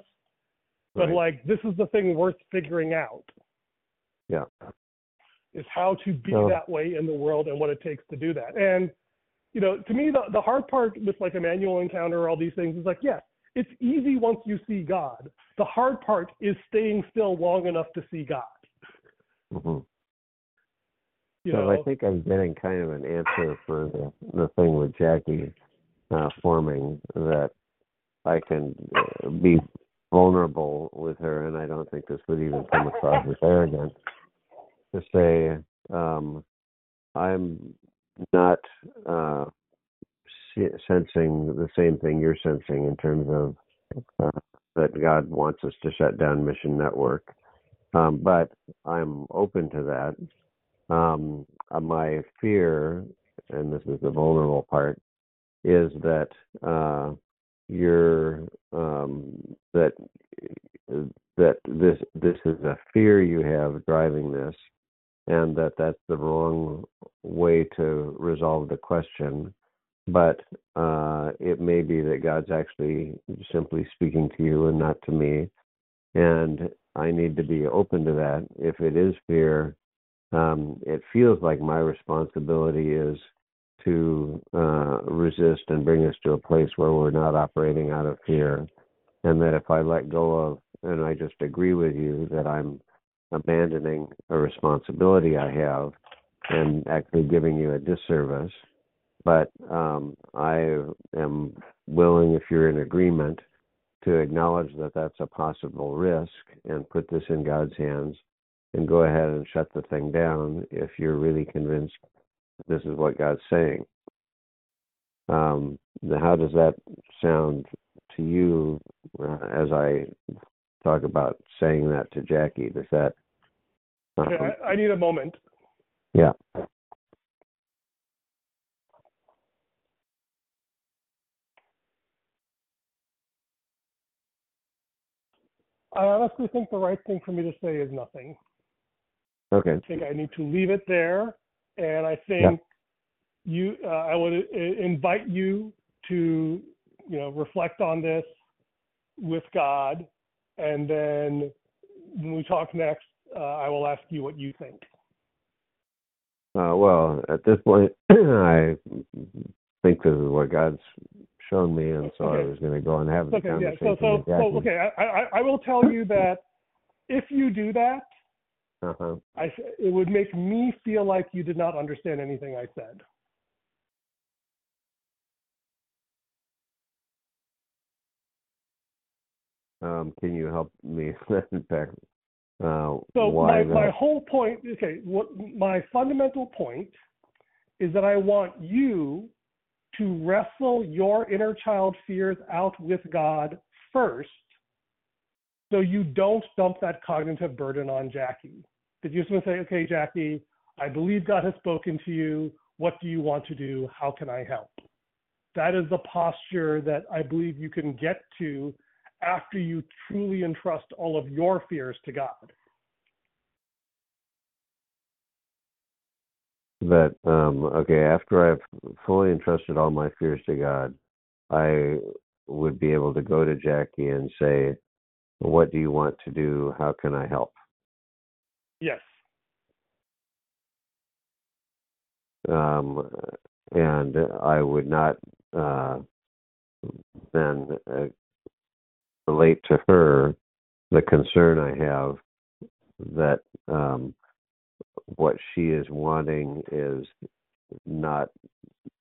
but Right. like this is the thing worth figuring out Yeah. Is how to be So- that way in the world and what it takes to do that. And you know, to me, the the hard part with like Immanuel encounter, all these things is like, yes, it's easy once you see God. The hard part is staying still long enough to see God. hmm You so know, I think I'm getting kind of an answer for the the thing with Jackie uh, forming that I can uh, be vulnerable with her, and I don't think this would even come across as arrogant to say um, I'm not uh, sensing the same thing you're sensing in terms of uh, that God wants us to shut down Mission Network, um, but I'm open to that. Um, uh, my fear, and this is the vulnerable part, is that uh, you're um, that that this this is a fear you have driving this, and that that's the wrong way to resolve the question. But uh, it may be that God's actually simply speaking to you and not to me, and I need to be open to that. If it is fear, um, it feels like my responsibility is to uh, resist and bring us to a place where we're not operating out of fear. And that if I let go of, and I just agree with you that I'm abandoning a responsibility I have and actually giving you a disservice. But um, I am willing, if you're in agreement, to acknowledge that that's a possible risk and put this in God's hands and go ahead and shut the thing down if you're really convinced this is what God's saying. Um, how does that sound to you uh, as I talk about saying that to Jackie? Does that? Um, Okay, I, I need a moment. yeah. I honestly think the right thing for me to say is nothing. Okay. I think I need to leave it there, and I think you. Uh, I would uh, invite you to, you know, reflect on this with God, and then when we talk next, uh, I will ask you what you think. Uh, well, at this point, I think this is what God's shown me, and so I was going to go and have the Okay, yeah. conversation So, so, with so okay. I, I, I will tell you that if you do that, Uh-huh. I, it would make me feel like you did not understand anything I said. Um, can you help me unpack uh, So my, my whole point, okay, what my fundamental point is that I want you to wrestle your inner child fears out with God first, so you don't dump that cognitive burden on Jackie. That you just want to say, okay, Jackie, I believe God has spoken to you. What do you want to do? How can I help? That is the posture that I believe you can get to after you truly entrust all of your fears to God. that um okay after i've fully entrusted all my fears to god i would be able to go to jackie and say what do you want to do how can i help Yes. um and i would not uh then uh, relate to her the concern i have that um what she is wanting is not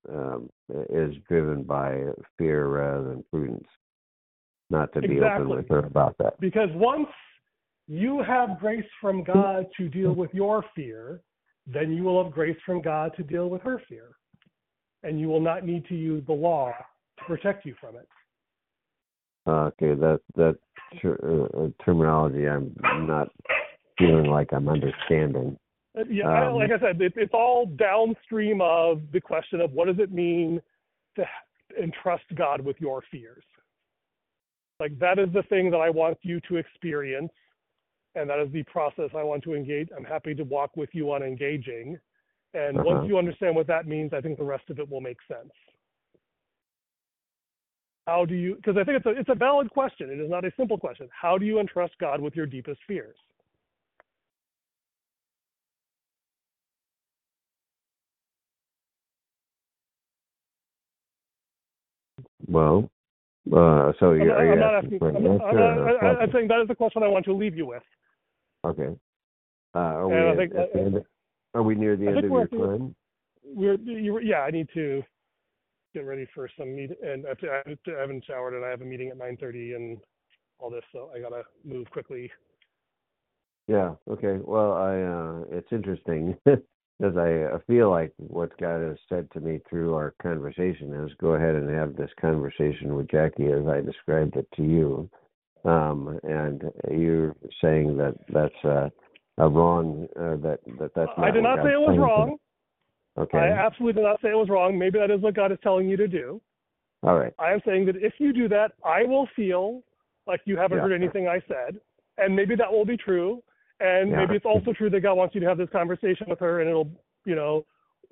um, is driven by fear rather than prudence. Not to be Exactly. open with her about that. Because once you have grace from God to deal with your fear, then you will have grace from God to deal with her fear. And you will not need to use the law to protect you from it. Okay, that that ter- uh, terminology I'm not feeling like I'm understanding. Uh, Yeah, I- Um, like I said, it, it's all downstream of the question of what does it mean to entrust God with your fears. Like that is the thing that I want you to experience, and that is the process I want to engage. I'm happy to walk with you on engaging, and Uh-huh. once you understand what that means, I think the rest of it will make sense. How do you? Because I think it's a it's a valid question. It is not a simple question. How do you entrust God with your deepest fears? Well, uh, so I'm you're, you I'm not asking asking. for an I'm, not- I'm, not- or a I- I- I'm saying that is the question I want to leave you with. Okay. Uh, are we at, think- at end? Are we near the I end of your time? We're you, yeah. I need to get ready for some meet, and I have to- I have to- I haven't showered, and I have a meeting at 9:30 and all this, so I gotta move quickly. Yeah. Okay. Well, I uh, it's interesting because I, feel like what God has said to me through our conversation is go ahead and have this conversation with Jackie as I described it to you, um, and you're saying that that's uh, a wrong uh, that that that's not I did not say it was wrong. Okay. I absolutely did not say it was wrong. Maybe that is what God is telling you to do. All right. I am saying that if you do that, I will feel like you haven't Yeah. heard anything I said, and maybe that will be true. And Yeah. maybe it's also true that God wants you to have this conversation with her, and it'll, you know,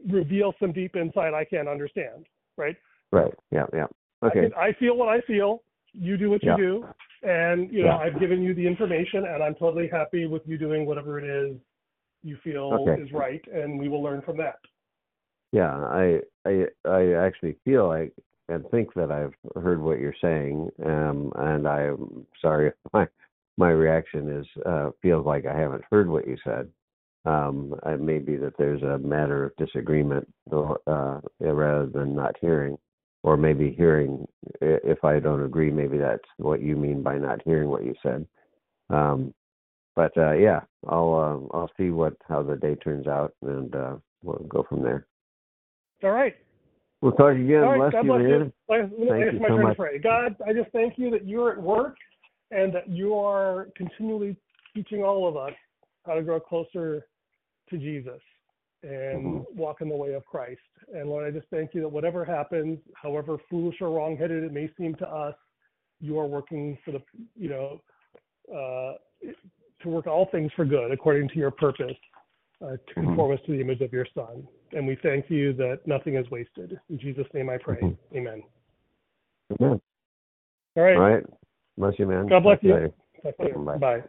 reveal some deep insight I can't understand. Right? Right. Yeah. Yeah. I, Okay. can- I feel what I feel. You do what you Yeah. do, and you know. I've given you the information, and I'm totally happy with you doing whatever it is you feel Okay. is right, and we will learn from that. Yeah, I I I actually feel like and think that I've heard what you're saying, um, and I'm sorry if my my reaction is uh, feels like I haven't heard what you said. Um, it may be that there's a matter of disagreement, or, uh, rather than not hearing, or maybe hearing. If I don't agree, maybe that's what you mean by not hearing what you said. Um, but uh, yeah, I'll uh, I'll see what how the day turns out, and uh, we'll go from there. All right. We'll talk again. All right. Bless God you, bless man. you. Thank it's you my so much. pray. God, I just thank you that you're at work and that you are continually teaching all of us how to grow closer to Jesus and Mhm. walk in the way of Christ. And Lord, I just thank you that whatever happens, however foolish or wrongheaded it may seem to us, you are working for the, you know, uh, to work all things for good according to your purpose, uh, to Mhm. conform us to the image of your Son. And we thank you that nothing is wasted. In Jesus' name I pray. Mhm. Amen. Amen. All right. All right. Bless you, man. God bless Talk you. later. Talk to you. Bye. Bye.